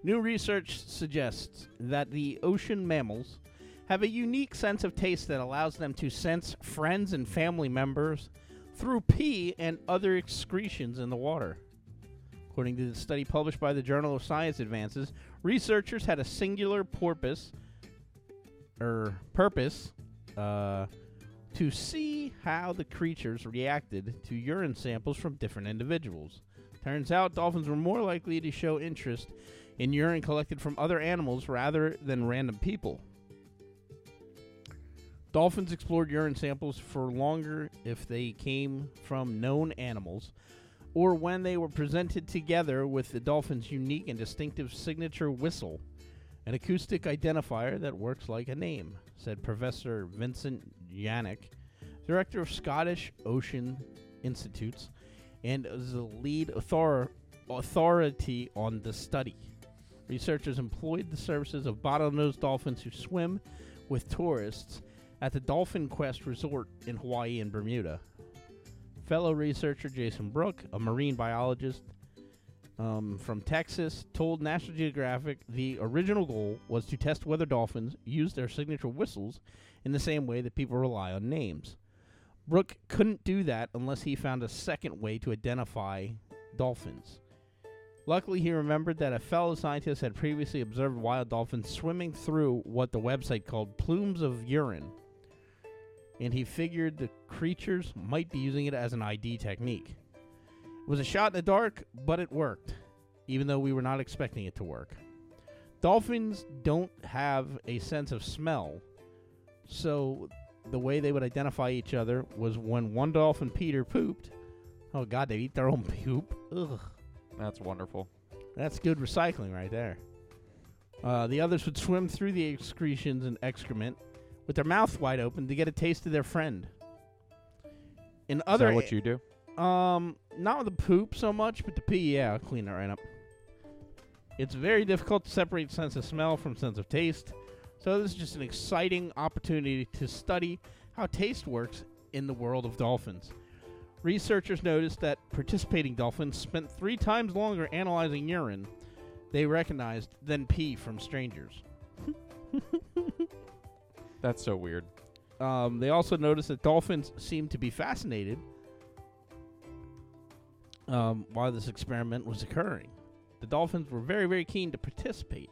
New research suggests that the ocean mammals have a unique sense of taste that allows them to sense friends and family members through pee and other excretions in the water. According to the study published by the Journal of Science Advances, researchers had a singular porpoise or purpose uh, to see how the creatures reacted to urine samples from different individuals. Turns out dolphins were more likely to show interest in urine collected from other animals rather than random people. Dolphins explored urine samples for longer if they came from known animals or when they were presented together with the dolphin's unique and distinctive signature whistle, an acoustic identifier that works like a name, said Professor Vincent Janik, director of Scottish Ocean Institutes, and is the lead author- authority on the study. Researchers employed the services of bottlenose dolphins who swim with tourists at the Dolphin Quest Resort in Hawaii and Bermuda. Fellow researcher Jason Bruck, a marine biologist um, from Texas, told National Geographic the original goal was to test whether dolphins use their signature whistles in the same way that people rely on names. Bruck couldn't do that unless he found a second way to identify dolphins. Luckily, he remembered that a fellow scientist had previously observed wild dolphins swimming through what the website called plumes of urine, and he figured the creatures might be using it as an ID technique. It was a shot in the dark, but it worked, even though we were not expecting it to work. Dolphins don't have a sense of smell, so the way they would identify each other was when one dolphin Peter pooped. Oh god, they eat their own poop. Ugh. That's wonderful. That's good recycling right there. Uh, the others would swim through the excretions and excrement with their mouth wide open to get a taste of their friend. In Is other that what you do? um, not with the poop so much, but the pee, yeah, I'll clean it right up. It's very difficult to separate sense of smell from sense of taste. So this is just an exciting opportunity to study how taste works in the world of dolphins. Researchers noticed that participating dolphins spent three times longer analyzing urine they recognized than pee from strangers. That's so weird. Um, they also noticed that dolphins seemed to be fascinated um, while this experiment was occurring. The dolphins were very, very keen to participate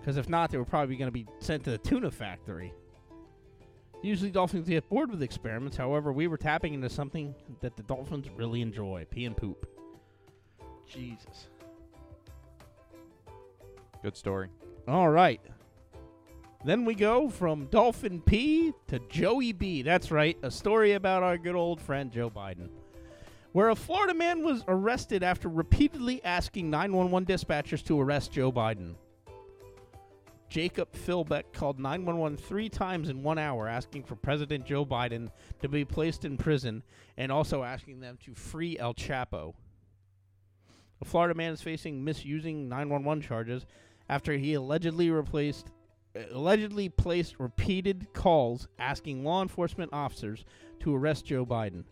because if not, they were probably going to be sent to the tuna factory. Usually, dolphins get bored with experiments. However, we were tapping into something that the dolphins really enjoy: pee and poop. Jesus. Good story. All right. Then we go from Dolphin P to Joey B. That's right, a story about our good old friend Joe Biden. Where a Florida man was arrested after repeatedly asking 911 dispatchers to arrest Joe Biden. Jacob Philbeck called 911 three times in one hour asking for President Joe Biden to be placed in prison and also asking them to free El Chapo. A Florida man is facing misusing 911 charges after he allegedly replaced allegedly placed repeated calls asking law enforcement officers to arrest Joe Biden.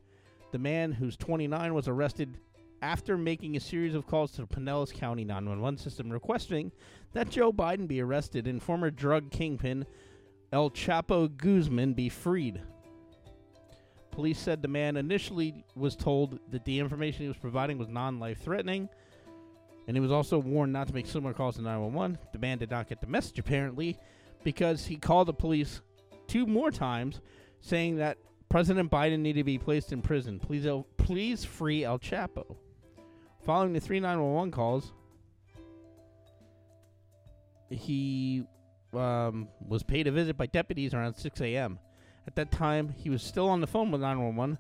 The man, who's 29, was arrested after making a series of calls to the Pinellas County 911 system requesting that Joe Biden be arrested and former drug kingpin El Chapo Guzman be freed. Police said the man initially was told that the information he was providing was non life threatening, and he was also warned not to make similar calls to 911. The man did not get the message, apparently, because he called the police two more times saying that President Biden needed to be placed in prison. Please, please free El Chapo. Following the three 911 calls, he um, was paid a visit by deputies around 6 a.m. At that time, he was still on the phone with 911,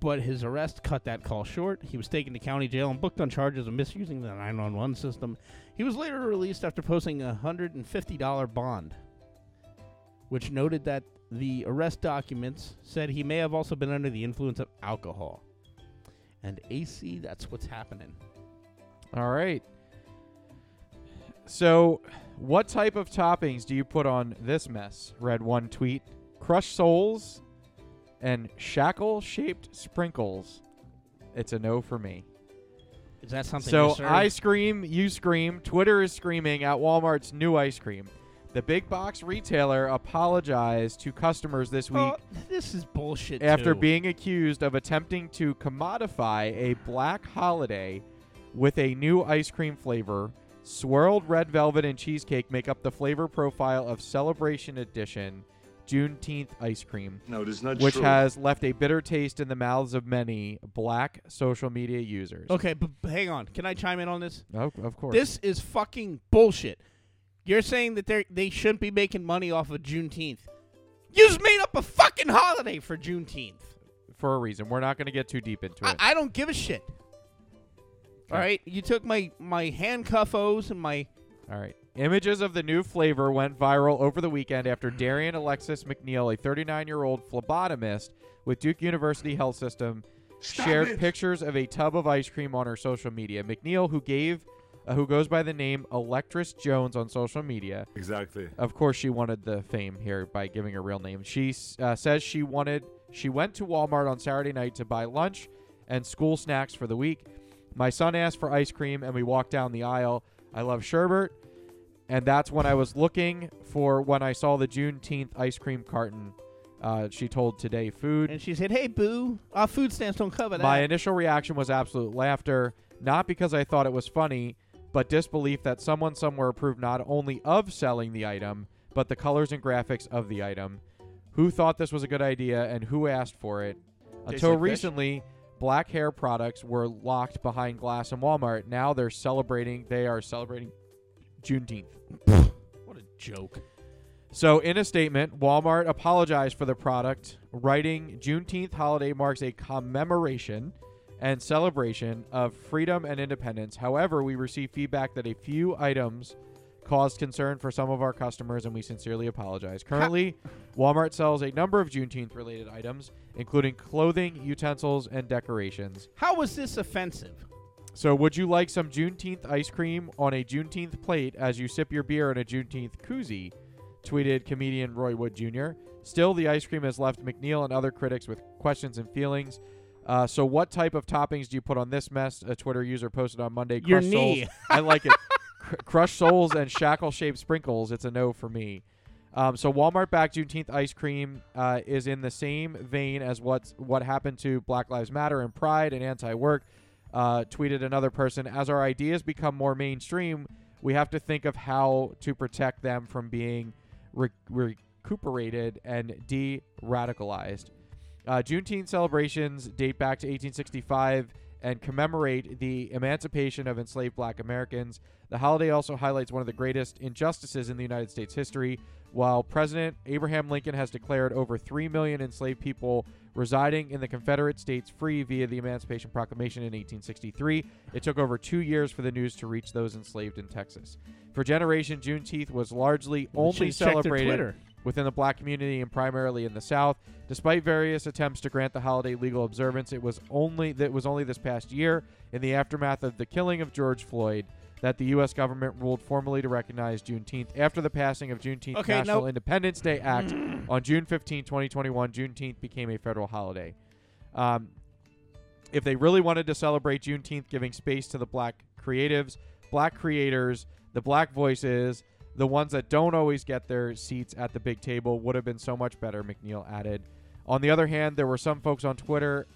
but his arrest cut that call short. He was taken to county jail and booked on charges of misusing the 911 system. He was later released after posting a $150 bond, which noted that the arrest documents said he may have also been under the influence of alcohol. And AC, that's what's happening. All right. So, what type of toppings do you put on this mess? Read one tweet. Crushed soles and shackle shaped sprinkles. It's a no for me. Is that something? So you serve? I scream, you scream. Twitter is screaming at Walmart's new ice cream. The big box retailer apologized to customers this oh, week Oh, this is bullshit. after too. being accused of attempting to commodify a black holiday with a new ice cream flavor. Swirled red velvet and cheesecake make up the flavor profile of Celebration Edition Juneteenth ice cream, No, it is not which true. has left a bitter taste in the mouths of many black social media users. Okay, but, but hang on. Can I chime in on this? Oh, of course. This is fucking bullshit. You're saying that they they shouldn't be making money off of Juneteenth. You just made up a fucking holiday for Juneteenth. for a reason. We're not going to get too deep into I, it. I don't give a shit. All right, you took my my handcuff O's and my All right. Images of the new flavor went viral over the weekend after Darian Alexis McNeil, a 39 year old phlebotomist with Duke University Health System, shared pictures of a tub of ice cream on her social media. McNeil, who gave, uh, who goes by the name Electress Jones on social media, Exactly. of course, she wanted the fame here by giving her real name. She uh, says she wanted. She went to Walmart on Saturday night to buy lunch and school snacks for the week. My son asked for ice cream, and we walked down the aisle. I love sherbet, and that's when I was looking for when I saw the Juneteenth ice cream carton. Uh, she told Today Food. and she said, "Hey, boo, our food stamps don't cover that." My initial reaction was absolute laughter, not because I thought it was funny, but disbelief that someone somewhere approved not only of selling the item, but the colors and graphics of the item. Who thought this was a good idea and who asked for it? Until recently. fish. Black hair products were locked behind glass in Walmart. Now they're celebrating, they are celebrating Juneteenth. what a joke. So, in a statement, Walmart apologized for the product, writing Juneteenth holiday marks a commemoration and celebration of freedom and independence. However, we received feedback that a few items caused concern for some of our customers, and we sincerely apologize. Currently, Walmart sells a number of Juneteenth related items, including clothing, utensils, and decorations. How was this offensive? So, would you like some Juneteenth ice cream on a Juneteenth plate as you sip your beer in a Juneteenth koozie? tweeted comedian Roy Wood Jr. Still, the ice cream has left McNeil and other critics with questions and feelings. Uh, so, what type of toppings do you put on this mess? A Twitter user posted on Monday. Your knee. I like it. Cr- crushed souls and shackle shaped sprinkles. It's a no for me. Um, so Walmart back Juneteenth ice cream uh, is in the same vein as what's what happened to Black Lives Matter and Pride and anti-work. Uh, tweeted another person: As our ideas become more mainstream, we have to think of how to protect them from being re- recuperated and de-radicalized. Uh, Juneteenth celebrations date back to 1865 and commemorate the emancipation of enslaved black Americans. The holiday also highlights one of the greatest injustices in the United States history. While President Abraham Lincoln has declared over 3 million enslaved people residing in the Confederate States free via the Emancipation Proclamation in 1863, it took over two years for the news to reach those enslaved in Texas. For generations, Juneteenth was largely only should've checked their celebrated. Within the black community and primarily in the South. Despite various attempts to grant the holiday legal observance, it was only that was only this past year, in the aftermath of the killing of George Floyd, that the U.S. government ruled formally to recognize Juneteenth. After the passing of Juneteenth Okay, National nope. Independence Day Act on June 15, 2021, Juneteenth became a federal holiday. Um, if they really wanted to celebrate Juneteenth, giving space to the black creatives, black creators, the black voices, the ones that don't always get their seats at the big table would have been so much better, McNeil added. On the other hand, there were some folks on Twitter,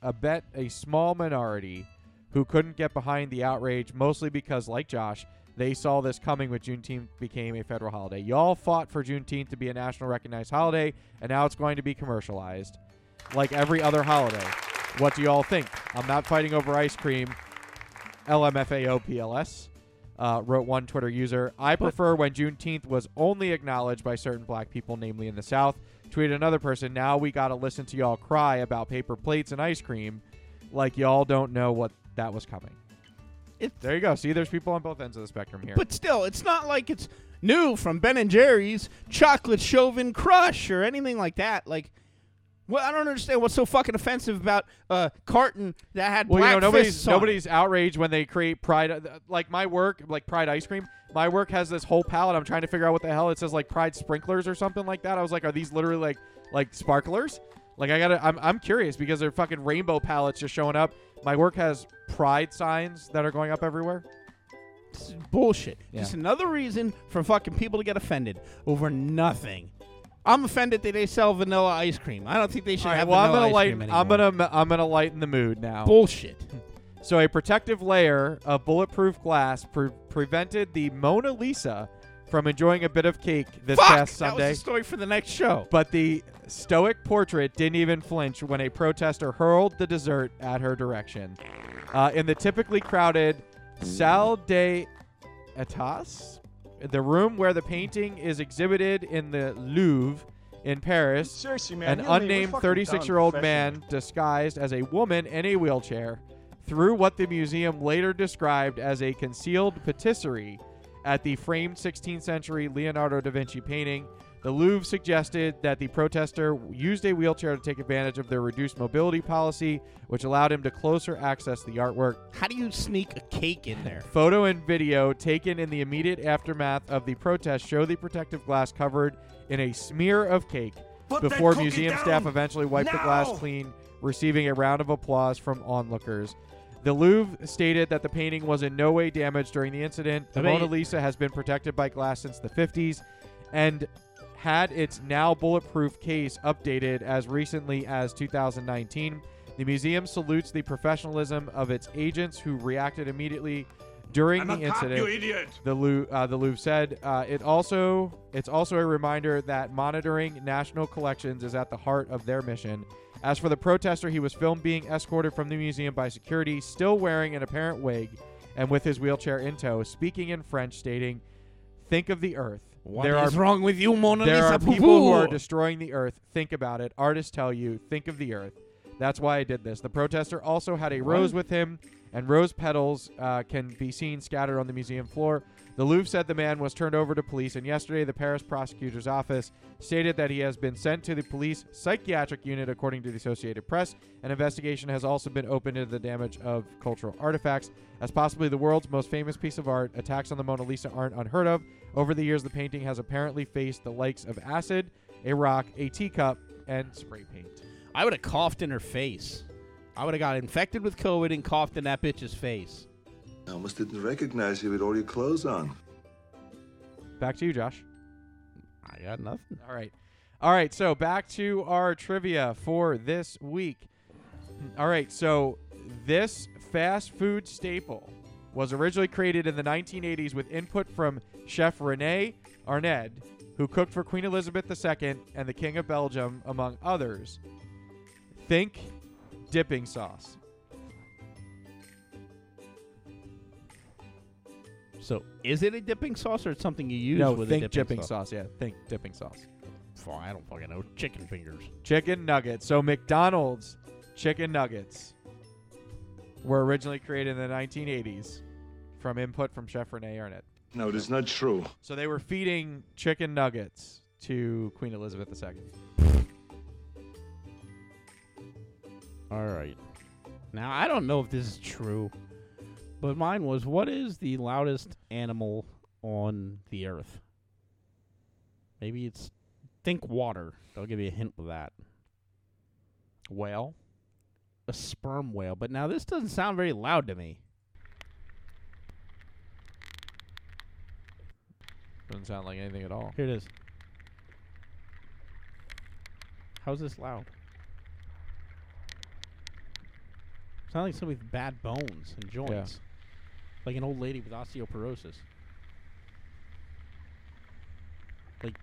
a bet a small minority, who couldn't get behind the outrage, mostly because, like Josh, they saw this coming when Juneteenth became a federal holiday. Y'all fought for Juneteenth to be a national recognized holiday, and now it's going to be commercialized like every other holiday. What do y'all think? I'm not fighting over ice cream. LMFAO uh, wrote one Twitter user. I prefer when Juneteenth was only acknowledged by certain black people, namely in the South. Tweeted another person. Now we got to listen to y'all cry about paper plates and ice cream, like y'all don't know what that was coming. It's- there you go. See, there's people on both ends of the spectrum here. But still, it's not like it's new from Ben and Jerry's chocolate Chauvin Crush or anything like that. Like, well, I don't understand what's so fucking offensive about a carton that had well, black you know, nobody's nobody's outraged when they create Pride. uh, Like my work, like Pride ice cream. My work has this whole palette. I'm trying to figure out what the hell it says, like Pride sprinklers or something like that. I was like, are these literally like like sparklers? Like I gotta, I'm I'm curious because they're fucking rainbow palettes just showing up. My work has Pride signs that are going up everywhere. This is bullshit. Yeah. Just another reason for fucking people to get offended over nothing. I'm offended that they sell vanilla ice cream. I don't think they should All right, have well, I'm vanilla gonna ice lighten. cream I'm gonna I'm gonna lighten the mood now. bullshit. So a protective layer of bulletproof glass pre- prevented the Mona Lisa from enjoying a bit of cake this Fuck! past That Sunday. was the story for the next show. But the stoic portrait didn't even flinch when a protester hurled the dessert at her direction. Uh, in the typically crowded Salle des Etats, the room where the painting is exhibited in the Louvre in Paris, Seriously, an man. you and me, we're unnamed 36 year old man disguised as a woman in a wheelchair threw what the museum later described as a concealed patisserie at the framed 16th century Leonardo da Vinci painting. The Louvre suggested that the protester used a wheelchair to take advantage of their reduced mobility policy, which allowed him to closer access the artwork. How do you sneak a cake in there? Photo and video taken in the immediate aftermath of the protest show the protective glass covered in a smear of cake Put before museum down staff eventually wiped the glass clean, receiving a round of applause from onlookers. The Louvre stated that the painting was in no way damaged during the incident. The I mean- Mona Lisa has been protected by glass since the 50s and had its now bulletproof case updated as recently as 2019. The museum salutes the professionalism of its agents who reacted immediately during I'm the cop, incident. you idiot. The Louvre, uh, the Louvre said uh, it also it's also a reminder that monitoring national collections is at the heart of their mission. As for the protester, he was filmed being escorted from the museum by security, still wearing an apparent wig and with his wheelchair in tow, speaking in French, stating, "Think of the Earth. What there is are wrong with you, Mona there Lisa? are people who are destroying the Earth. Think about it. Artists tell you, think of the Earth." That's why I did this. The protester also had a rose with him, and rose petals uh, can be seen scattered on the museum floor. The Louvre said the man was turned over to police, and yesterday the Paris prosecutor's office stated that he has been sent to the police psychiatric unit, according to the Associated Press. An investigation has also been opened into the damage of cultural artifacts. As possibly the world's most famous piece of art, attacks on the Mona Lisa aren't unheard of. Over the years, the painting has apparently faced the likes of acid, a rock, a teacup, and spray paint. I would have coughed in her face. I would have got infected with COVID and coughed in that bitch's face. I almost didn't recognize you with all your clothes on. Back to you, Josh. I got nothing. All right. All right. So back to our trivia for this week. All right. So this fast food staple was originally created in the 1980s with input from chef Rene Arend, who cooked for Queen Elizabeth II and the King of Belgium, among others. Think dipping sauce. So, is it a dipping sauce or it's something you use no, with think a dipping, dipping sauce. Yeah, think dipping sauce. Fuck, I don't fucking know. Chicken fingers. Chicken nuggets. So McDonald's chicken nuggets were originally created in the 1980s from input from Chef Rene Arnett. No, it is not true. So they were feeding chicken nuggets to Queen Elizabeth II. All right. Now, I don't know if this is true, but mine was what is the loudest animal on the earth? Maybe it's think water. I'll give you a hint with that. Whale. A sperm whale. But now this doesn't sound very loud to me. Doesn't sound like anything at all. Here it is. How's this loud? Sounds like somebody with bad bones and joints. Like an old lady with osteoporosis. Like,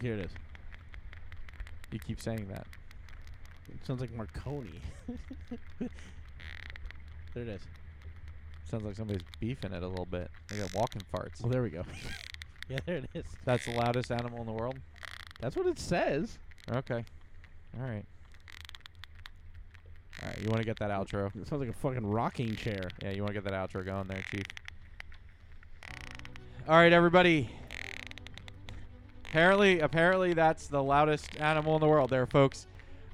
here it is. You keep saying that. It sounds like Marconi. there it is. Sounds like somebody's beefing it a little bit. They got walking farts. Oh, there we go. yeah, there it is. That's the loudest animal in the world? That's what it says. Okay. All right. All right, you want to get that outro? It sounds like a fucking rocking chair. Yeah, you want to get that outro going there, Chief. All right, everybody. Apparently, apparently that's the loudest animal in the world there, folks.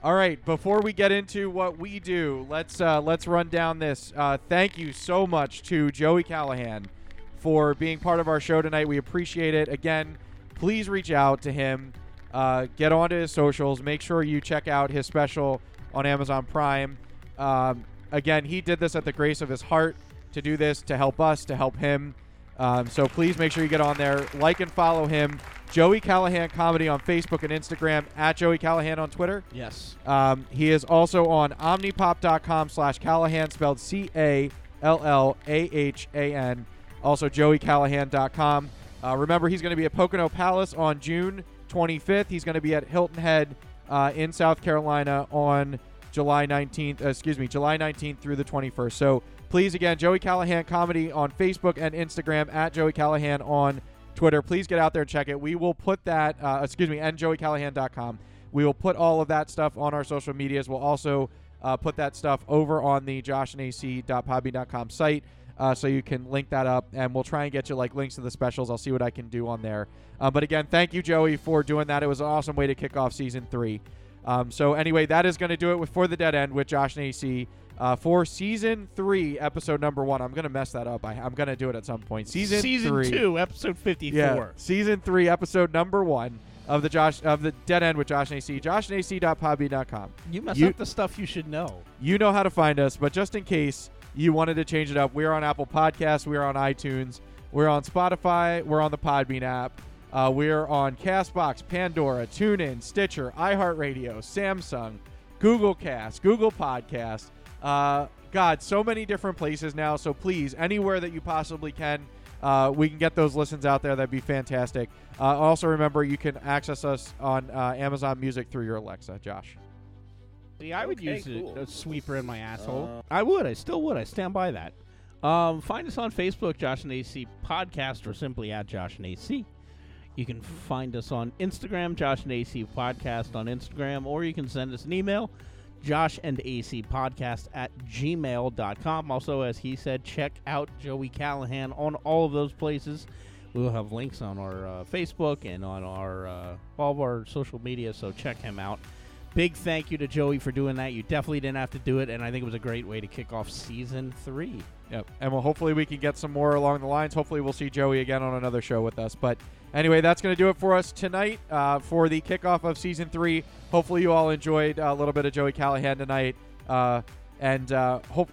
All right, before we get into what we do, let's uh, let's run down this. Uh, thank you so much to Joey Callahan for being part of our show tonight. We appreciate it. Again, please reach out to him. Uh, get onto his socials. Make sure you check out his special on Amazon Prime. Um, again, he did this at the grace of his heart to do this to help us, to help him. Um, so please make sure you get on there, like and follow him. Joey Callahan Comedy on Facebook and Instagram, at Joey Callahan on Twitter. Yes. Um, he is also on omnipop.com slash Callahan, spelled C A L L A H A N. Also, joeycallahan.com. Uh, remember, he's going to be at Pocono Palace on June 25th. He's going to be at Hilton Head uh, in South Carolina on July 19th. Uh, excuse me, July 19th through the 21st. So please, again, Joey Callahan Comedy on Facebook and Instagram, at Joey Callahan on Twitter. Please get out there and check it. We will put that, uh, excuse me, and joeycallahan.com. We will put all of that stuff on our social medias. We'll also uh, put that stuff over on the joshandac.podbean.com site. Uh, so you can link that up, and we'll try and get you like links to the specials. I'll see what I can do on there. Uh, but again, thank you, Joey, for doing that. It was an awesome way to kick off season three. Um, so anyway, that is going to do it with for the dead end with Josh and AC uh, for season three, episode number one. I'm going to mess that up. I, I'm going to do it at some point. Season Season three, two, episode fifty-four. yeah, season three, episode number one of the Josh of the Dead End with Josh and AC. JoshandAC.podbean.com. You mess You- up the stuff you should know. You know how to find us, but just in case you wanted to change it up, we're on Apple Podcasts, we're on iTunes, we're on Spotify, we're on the Podbean app, uh, we're on Castbox, Pandora, TuneIn, Stitcher, iHeartRadio, Samsung, Google Cast, Google Podcast. Uh, God, so many different places now. So please, anywhere that you possibly can, uh, we can get those listens out there. That'd be fantastic. Uh, also, remember you can access us on uh, Amazon Music through your Alexa. Josh. See, I would Okay, use a- a, sweeper in my asshole. Uh, I would. I still would. I stand by that. Um, find us on Facebook, Josh and AC Podcast, or simply at Josh and AC. You can find us on Instagram, Josh and AC Podcast on Instagram, or you can send us an email, Josh and AC podcast at gmail.com. Also, as he said, check out Joey Callahan on all of those places. We will have links on our uh, Facebook and on our uh, all of our social media, so check him out. Big thank you to Joey for doing that. You definitely didn't have to do it, and I think it was a great way to kick off season three. Yep. And well, hopefully we can get some more along the lines. Hopefully we'll see Joey again on another show with us. But anyway, that's going to do it for us tonight uh, for the kickoff of season three. Hopefully you all enjoyed a little bit of Joey Callahan tonight, uh, and uh, hope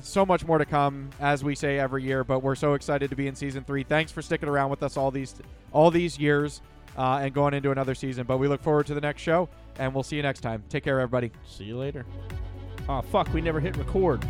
so much more to come as we say every year. But we're so excited to be in season three. Thanks for sticking around with us all these all these years uh, and going into another season. But we look forward to the next show, and we'll see you next time. Take care, everybody. See you later. Oh, fuck, we never hit record.